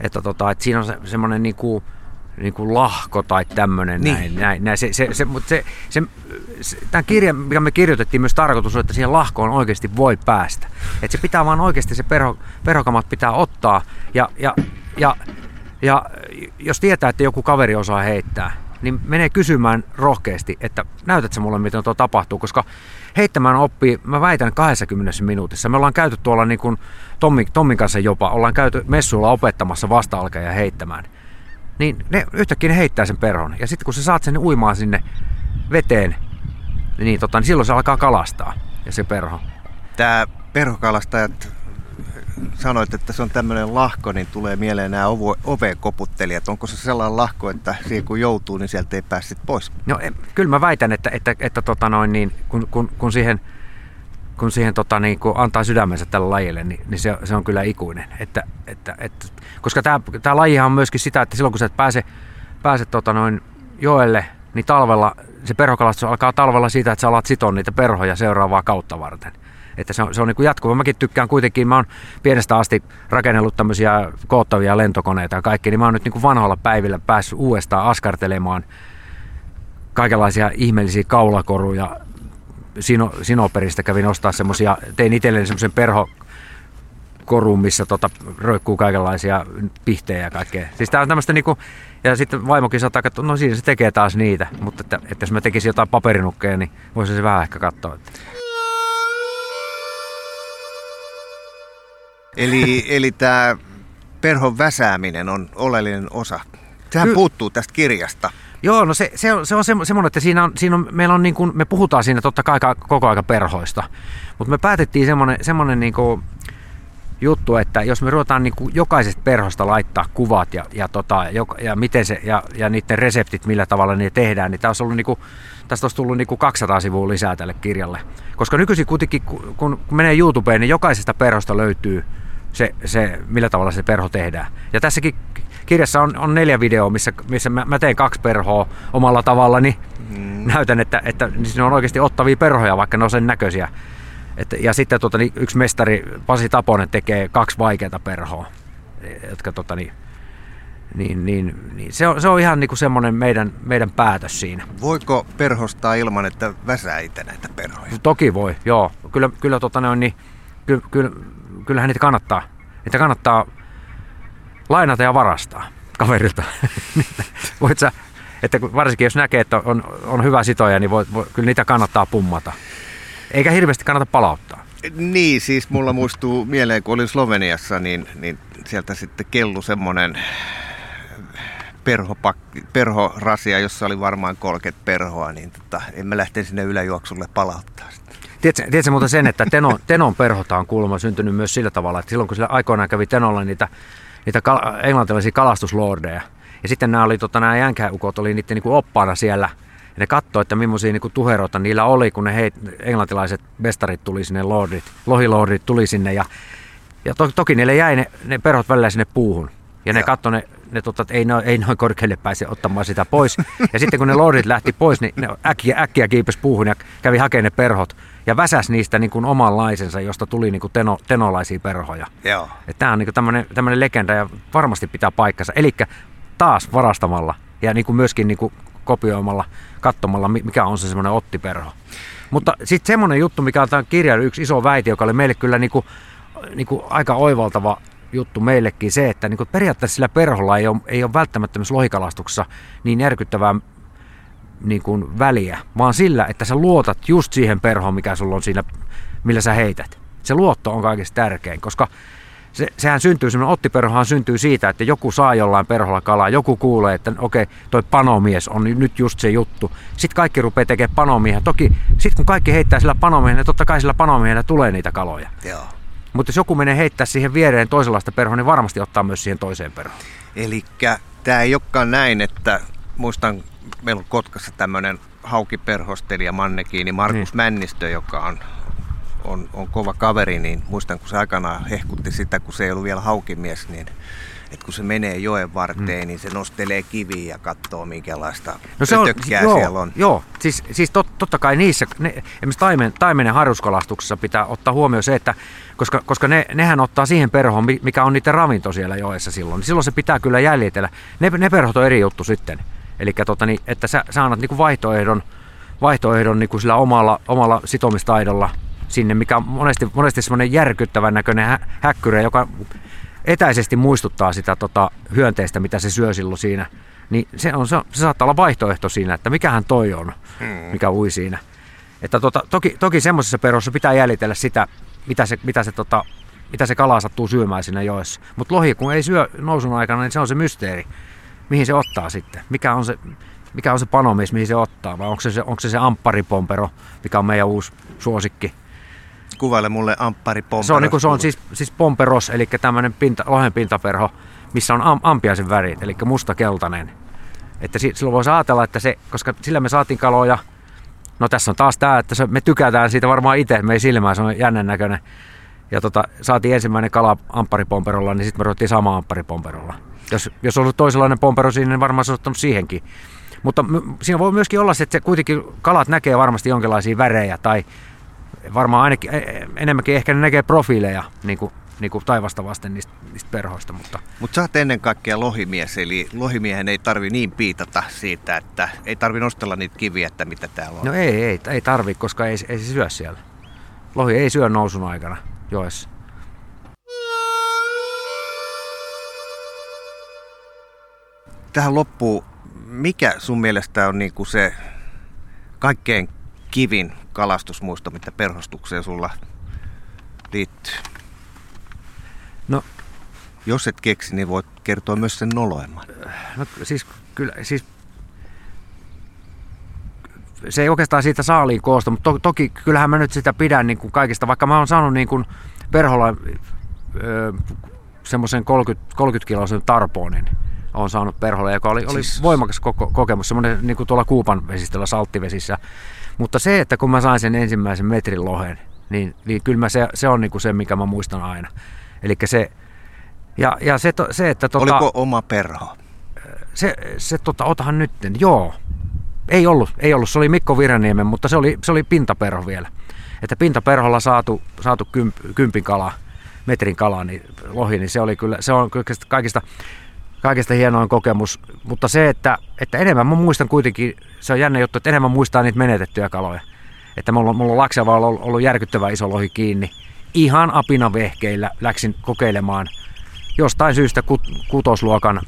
että, tota, että siinä on se, semmoinen niin kuin, niin kuin lahko tai tämmöinen niin. näin. näin, näin. Se, se, se, mutta se, se, se, tämän kirjan, mikä me kirjoitettiin, myös tarkoitus on, että siihen lahkoon oikeasti voi päästä. Että se pitää vaan oikeasti se perho, perhokamat pitää ottaa ja, ja, ja, ja jos tietää, että joku kaveri osaa heittää, niin menee kysymään rohkeasti, että näytätkö mulle, miten tuo tapahtuu, koska heittämään oppii, mä väitän 20 minuutissa. Me ollaan käyty tuolla niin kuin Tommin, Tommin kanssa jopa, ollaan käyty messuilla opettamassa vasta ja heittämään – niin ne yhtäkkiä ne heittää sen perhon. Ja sitten kun sä saat sen uimaan sinne veteen, niin, tota, niin silloin se alkaa kalastaa ja se perho. Tämä perhokalastajat sanoit, että se on tämmöinen lahko, niin tulee mieleen nämä ovekoputtelijat. Onko se sellainen lahko, että siihen kun joutuu, niin sieltä ei pääse pois? No kyllä mä väitän, että, että, että tota noin, niin, kun, kun, kun siihen, kun siihen tota, niin, kun antaa sydämensä tälle lajille, niin, niin se, se, on kyllä ikuinen. Että, että, että, koska tämä, tämä lajihan on myöskin sitä, että silloin kun sä et pääse, pääse tota noin, joelle, niin talvella se perhokalastus alkaa talvella siitä, että sä alat sitoa niitä perhoja seuraavaa kautta varten. Että se on, se on niin kuin jatkuva. Mäkin tykkään kuitenkin, mä oon pienestä asti rakennellut tämmöisiä koottavia lentokoneita ja kaikki, niin mä oon nyt niin kuin vanhoilla päivillä päässyt uudestaan askartelemaan kaikenlaisia ihmeellisiä kaulakoruja. Sino, Sinoperistä kävin ostaa semmoisia, tein itselleni semmoisen perho, koruun, missä tota, roikkuu kaikenlaisia pihtejä ja kaikkea. Siis tää on tämmöistä niinku, ja sitten vaimokin saattaa katsoa, no siinä se tekee taas niitä, mutta että, että jos mä tekisin jotain paperinukkeja, niin voisi se vähän ehkä katsoa. Että. Eli, eli tämä perhon väsääminen on oleellinen osa. Sehän Ky- puuttuu tästä kirjasta. Joo, no se, se on, se on semmoinen, että siinä on, siinä on, meillä on niin kuin, me puhutaan siinä totta kai koko aika perhoista, mutta me päätettiin semmoinen, semmoinen niin kuin juttu, että jos me ruvetaan niin kuin jokaisesta perhosta laittaa kuvat ja, ja, tota, ja, miten se, ja, ja niiden reseptit, millä tavalla ne tehdään, niin olisi ollut niin kuin, tästä olisi tullut niin kuin 200 sivua lisää tälle kirjalle. Koska nykyisin kuitenkin, kun, kun menee YouTubeen, niin jokaisesta perhosta löytyy se, se, millä tavalla se perho tehdään. Ja tässäkin kirjassa on, on neljä videoa, missä, missä mä, mä teen kaksi perhoa omalla tavallani. Mm. Näytän, että, että ne on oikeasti ottavia perhoja, vaikka ne on sen näköisiä. Et, ja sitten tota, niin yksi mestari, Pasi Taponen, tekee kaksi vaikeata perhoa, jotka tota, niin, niin, niin, niin se, on, se on ihan niin kuin semmoinen meidän, meidän päätös siinä. Voiko perhostaa ilman, että väsää itse näitä perhoja? Toki voi, joo. Kyllä, kyllä, tota, ne on, niin, kyllä, kyllä, kyllähän niitä kannattaa. Niitä kannattaa lainata ja varastaa kaverilta. Voit sä, että varsinkin jos näkee, että on, on hyvä sitoja, niin voi, voi, kyllä niitä kannattaa pummata. Eikä hirveästi kannata palauttaa. Niin, siis mulla muistuu mieleen, kun olin Sloveniassa, niin, niin sieltä sitten kellu semmoinen perhorasia, jossa oli varmaan 30 perhoa, niin tota, en mä lähtenyt sinne yläjuoksulle palauttaa sitä. Tiedätkö, tiedätkö muuten sen, että Tenon, Tenon perhota on kuulemma syntynyt myös sillä tavalla, että silloin kun sillä aikoinaan kävi Tenolla niitä, niitä kal- englantilaisia kalastuslordeja, ja sitten nämä, oli, tota, nämä jänkäukot oli niiden niin kuin oppaana siellä, ja ne katsoi, että millaisia niin tuheroita niillä oli, kun ne heit, englantilaiset mestarit tuli sinne, lordit, lohilordit tuli sinne, ja, ja to, toki niille jäi ne, ne perhot välillä sinne puuhun. Ja ne katsoi ne, ne tota, että ei, no, ei noin korkealle pääse ottamaan sitä pois. Ja sitten kun ne lordit lähti pois, niin ne äkkiä, äkkiä kiipesi puuhun ja kävi hakemaan ne perhot. Ja väsäs niistä niin kuin omanlaisensa, josta tuli niin kuin teno, tenolaisia perhoja. Joo. Tämä on niin tämmöinen legenda ja varmasti pitää paikkansa. Eli taas varastamalla ja niin kuin myöskin niin kuin kopioimalla, katsomalla, mikä on se semmoinen ottiperho. Mutta sitten semmoinen juttu, mikä on tämän kirjan yksi iso väite, joka oli meille kyllä niin kuin, niin kuin aika oivaltava juttu meillekin se, että niin periaatteessa sillä perholla ei ole, ei ole välttämättä myös lohikalastuksessa niin järkyttävää niin kuin väliä, vaan sillä, että sä luotat just siihen perhoon, mikä sulla on siinä, millä sä heität. Se luotto on kaikista tärkein, koska se, sehän syntyy, semmoinen ottiperhohan syntyy siitä, että joku saa jollain perholla kalaa, joku kuulee, että okei, okay, toi panomies on nyt just se juttu. Sitten kaikki rupeaa tekemään panomiehen. Toki sitten kun kaikki heittää sillä panomiehellä, niin totta kai sillä panomiehellä tulee niitä kaloja. Joo. Mutta jos joku menee heittää siihen viereen toisenlaista perhoa, niin varmasti ottaa myös siihen toiseen perhoon. Eli tämä ei olekaan näin, että muistan, meillä on Kotkassa tämmöinen haukiperhostelija mannekiini Markus niin. Männistö, joka on, on, on kova kaveri, niin muistan, kun se aikanaan hehkutti sitä, kun se ei ollut vielä haukimies, niin että kun se menee joen varteen, mm. niin se nostelee kiviä ja katsoo, minkälaista no se on, joo, siellä on. Joo, siis, siis tot, totta kai niissä, ne, esimerkiksi taimen, taimenen harjuskalastuksessa pitää ottaa huomioon se, että koska, koska ne, nehän ottaa siihen perhoon, mikä on niiden ravinto siellä joessa silloin, niin silloin se pitää kyllä jäljitellä. Ne, ne perhot on eri juttu sitten. Eli tota, niin, että sä, sä annat niin vaihtoehdon, vaihtoehdon niin kuin sillä omalla, omalla sitomistaidolla sinne, mikä on monesti, monesti semmoinen järkyttävän näköinen hä, häkkyrä, joka etäisesti muistuttaa sitä tota, hyönteistä, mitä se syö silloin siinä, niin se, on, se, se saattaa olla vaihtoehto siinä, että mikähän toi on, hmm. mikä ui siinä. Että tota, toki, toki semmoisessa perossa pitää jäljitellä sitä, mitä se, mitä se, tota, mitä se kala sattuu syömään siinä joessa. Mutta lohi kun ei syö nousun aikana, niin se on se mysteeri. mihin se ottaa sitten. Mikä on se, mikä on se panomis, mihin se ottaa, vai onko se se, onko se, se ampparipompero, mikä on meidän uusi suosikki. Kuvaile mulle ampparipompero. Se on, niin kuin, se on siis, siis pomperos, eli tämmöinen pinta, lohen pintaperho, missä on am, ampiaisen värit, eli musta-keltainen. Että silloin voisi ajatella, että se, koska sillä me saatiin kaloja, tässä on taas tämä, että se, me tykätään siitä varmaan itse, me ei silmää, se on jännän näköinen. Ja tota, saatiin ensimmäinen kala ampparipomperolla, niin sitten me ruvettiin sama ampparipomperolla. Jos, jos on ollut toisenlainen pompero siinä, niin varmaan se on ottanut siihenkin. Mutta siinä voi myöskin olla se, että se kuitenkin kalat näkee varmasti jonkinlaisia värejä tai varmaan ainakin e, e, enemmänkin ehkä ne näkee profiileja niin kuin, niin kuin taivasta vasten niistä, niistä perhoista. Mutta Mut sä oot ennen kaikkea lohimies, eli lohimiehen ei tarvi niin piitata siitä, että ei tarvi nostella niitä kiviä, että mitä täällä on. No ei, ei, ei tarvi, koska ei, ei se syö siellä. Lohi ei syö nousun aikana joessa. Tähän loppuu, mikä sun mielestä on niin kuin se kaikkein kivin kalastusmuisto, mitä perhostukseen sulla liittyy? Jos et keksi, niin voit kertoa myös sen noloimman. no siis kyllä, siis se ei oikeastaan siitä saaliin koosta, mutta to, toki kyllähän mä nyt sitä pidän niin kuin kaikista, vaikka mä oon saanut niin kuin perholla semmoisen 30, 30 kiloisen tarpoonin, on saanut perholle, joka oli, oli Siis- voimakas koko, kokemus, semmoinen niin kuin tuolla Kuupan vesistöllä, salttivesissä. Mutta se, että kun mä sain sen ensimmäisen metrin lohen, niin, niin kyllä mä se, se on niin kuin se, mikä mä muistan aina. Eli se, ja, ja se, se, että tota, Oliko oma perho? se, se tota, otahan nytten, joo. Ei ollut, ei ollut, se oli Mikko Viraniemen, mutta se oli, se oli pintaperho vielä. Että pintaperholla saatu, saatu kymp, kympin kala, metrin kala, niin lohi, niin se oli kyllä, se on kyllä kaikista, kaikista hienoin kokemus. Mutta se, että, että enemmän mä muistan kuitenkin, se on jännä juttu, että enemmän muistaa niitä menetettyjä kaloja. Että mulla, mulla on Laksevalla ollut, ollut järkyttävä iso lohi kiinni. Ihan apinavehkeillä läksin kokeilemaan jostain syystä kut, kutosluokan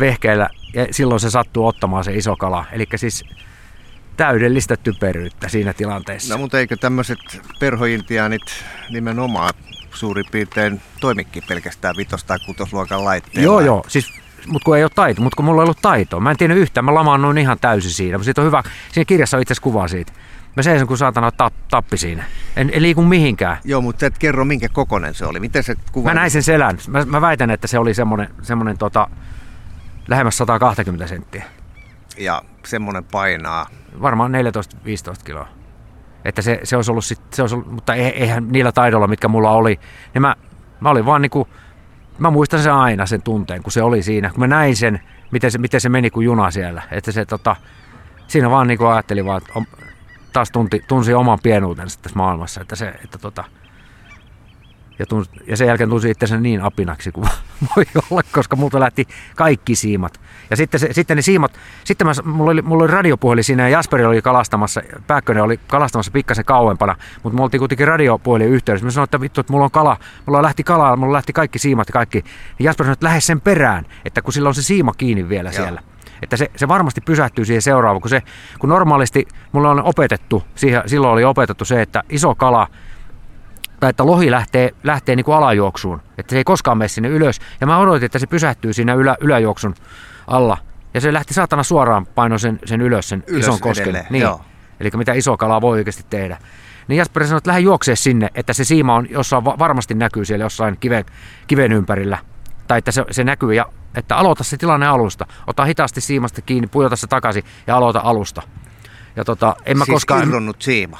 vehkeillä ja silloin se sattuu ottamaan se iso kala. Eli siis täydellistä typeryyttä siinä tilanteessa. No mutta eikö tämmöiset perhointiaanit nimenomaan suurin piirtein toimikin pelkästään vitos- tai kutosluokan laitteella? joo, joo. Siis, mutta kun ei ole taito, mutta kun mulla ei ollut taitoa. Mä en tiennyt yhtään, mä lamaannuin ihan täysin siinä. Mutta siitä on hyvä, siinä kirjassa on itse asiassa kuva siitä. Mä seison kuin saatana tap, tappi siinä. En, en liiku mihinkään. Joo, mutta et kerro minkä kokonen se oli. Miten se kuva? Mä näin sen selän. Mä, mä väitän, että se oli semmonen, semmonen tota, lähemmäs 120 senttiä. Ja semmonen painaa. varmaan 14-15 kiloa. Että se, se olisi ollut, sit, se olisi ollut mutta ei- eihän niillä taidolla, mitkä mulla oli, niin mä, mä olin vaan niinku, mä muistan sen aina sen tunteen, kun se oli siinä, kun mä näin sen, miten se, miten se meni kuin juna siellä. Että se tota, siinä vaan niinku ajattelin vaan, että on, taas tunti, tunsi oman pienuutensa tässä maailmassa, että se, että tota, ja, tunsi, ja sen jälkeen tunsi itsensä niin apinaksi kuin voi olla, koska multa lähti kaikki siimat. Ja sitten, se, sitten ne siimat, sitten mä, mulla, oli, mulla oli radiopuhelin siinä ja Jasperi oli kalastamassa, Pääkkönen oli kalastamassa pikkasen kauempana, mutta me oltiin kuitenkin radiopuhelin yhteydessä. Mä sanoin, että vittu, että mulla on kala, mulla lähti kalaa, mulla lähti kaikki siimat ja kaikki. Ja Jasperi sanoi, että lähde sen perään, että kun sillä on se siima kiinni vielä Joo. siellä. Että se, se varmasti pysähtyy siihen seuraavaan, kun, se, kun normaalisti mulla on opetettu, siihen, silloin oli opetettu se, että iso kala, tai että lohi lähtee, lähtee niin kuin alajuoksuun, että se ei koskaan mene sinne ylös. Ja mä odotin, että se pysähtyy siinä ylä, yläjuoksun alla. Ja se lähti saatana suoraan paino sen, sen ylös, sen Ylös ison kosken. edelleen, Niin. joo. Eli mitä iso kala voi oikeasti tehdä. Niin Jasper sanoi, että lähde juoksee sinne, että se siima on jossain, va- varmasti näkyy siellä jossain kiven, kiven ympärillä. Tai että se, se näkyy ja että aloita se tilanne alusta. Ota hitaasti siimasta kiinni, pujota se takaisin ja aloita alusta. Ja tota, en mä siis koskaan... irronnut siima.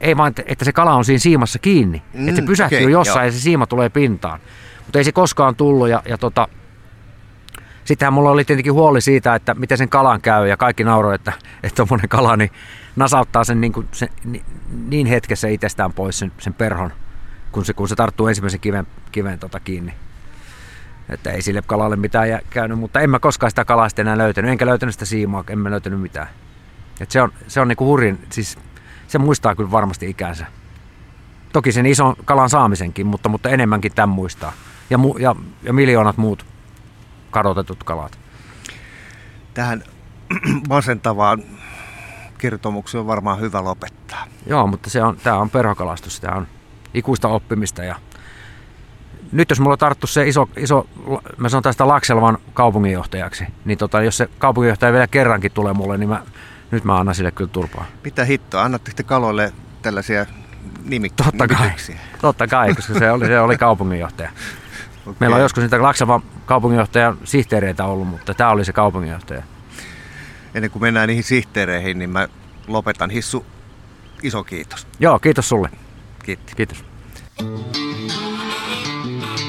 Ei vaan, että- että se kala on siinä siimassa kiinni. Mm, että se Mm, pysähtyy okei, jossain joo. ja se siima tulee pintaan. Mutta ei se koskaan tullut ja, ja tota, sittenhän mulla oli tietenkin huoli siitä, että miten sen kalan käy ja kaikki nauroi, että että tuommoinen kala niin nasauttaa sen niin, kuin, sen, niin, niin hetkessä itsestään pois sen, sen perhon, kun se, kun se tarttuu ensimmäisen kiven, kiven tota kiinni. Että ei sille kalalle mitään käynyt, mutta en mä koskaan sitä kalaa sitten enää löytänyt, enkä löytänyt sitä siimaa, en mä löytänyt mitään. Et se on, se on niinku hurjin, siis se muistaa kyllä varmasti ikänsä. Toki sen ison kalan saamisenkin, mutta, mutta enemmänkin tämän muistaa. Ja, mu, ja, ja miljoonat muut kadotetut kalat. Tähän masentavaan kertomukseen on varmaan hyvä lopettaa. Joo, mutta se on, tämä on perhokalastus, tämä on ikuista oppimista ja nyt jos mulla tarttu se iso, iso mä sanon tästä Lakselvan kaupunginjohtajaksi, niin tota, jos se kaupunginjohtaja vielä kerrankin tulee mulle, niin mä, nyt mä annan sille kyllä turpaa. Mitä hittoa? Annatteko te kaloille tällaisia nimik- totta kai, totta kai, koska se oli, se oli kaupunginjohtaja. Okay. Meillä on joskus niitä Laksavan kaupunginjohtajan sihteereitä ollut, mutta tämä oli se kaupunginjohtaja. Ennen kuin mennään niihin sihteereihin, niin mä lopetan. Hissu, iso kiitos. Joo, kiitos sulle. Kiitti. Kiitos. Thank you.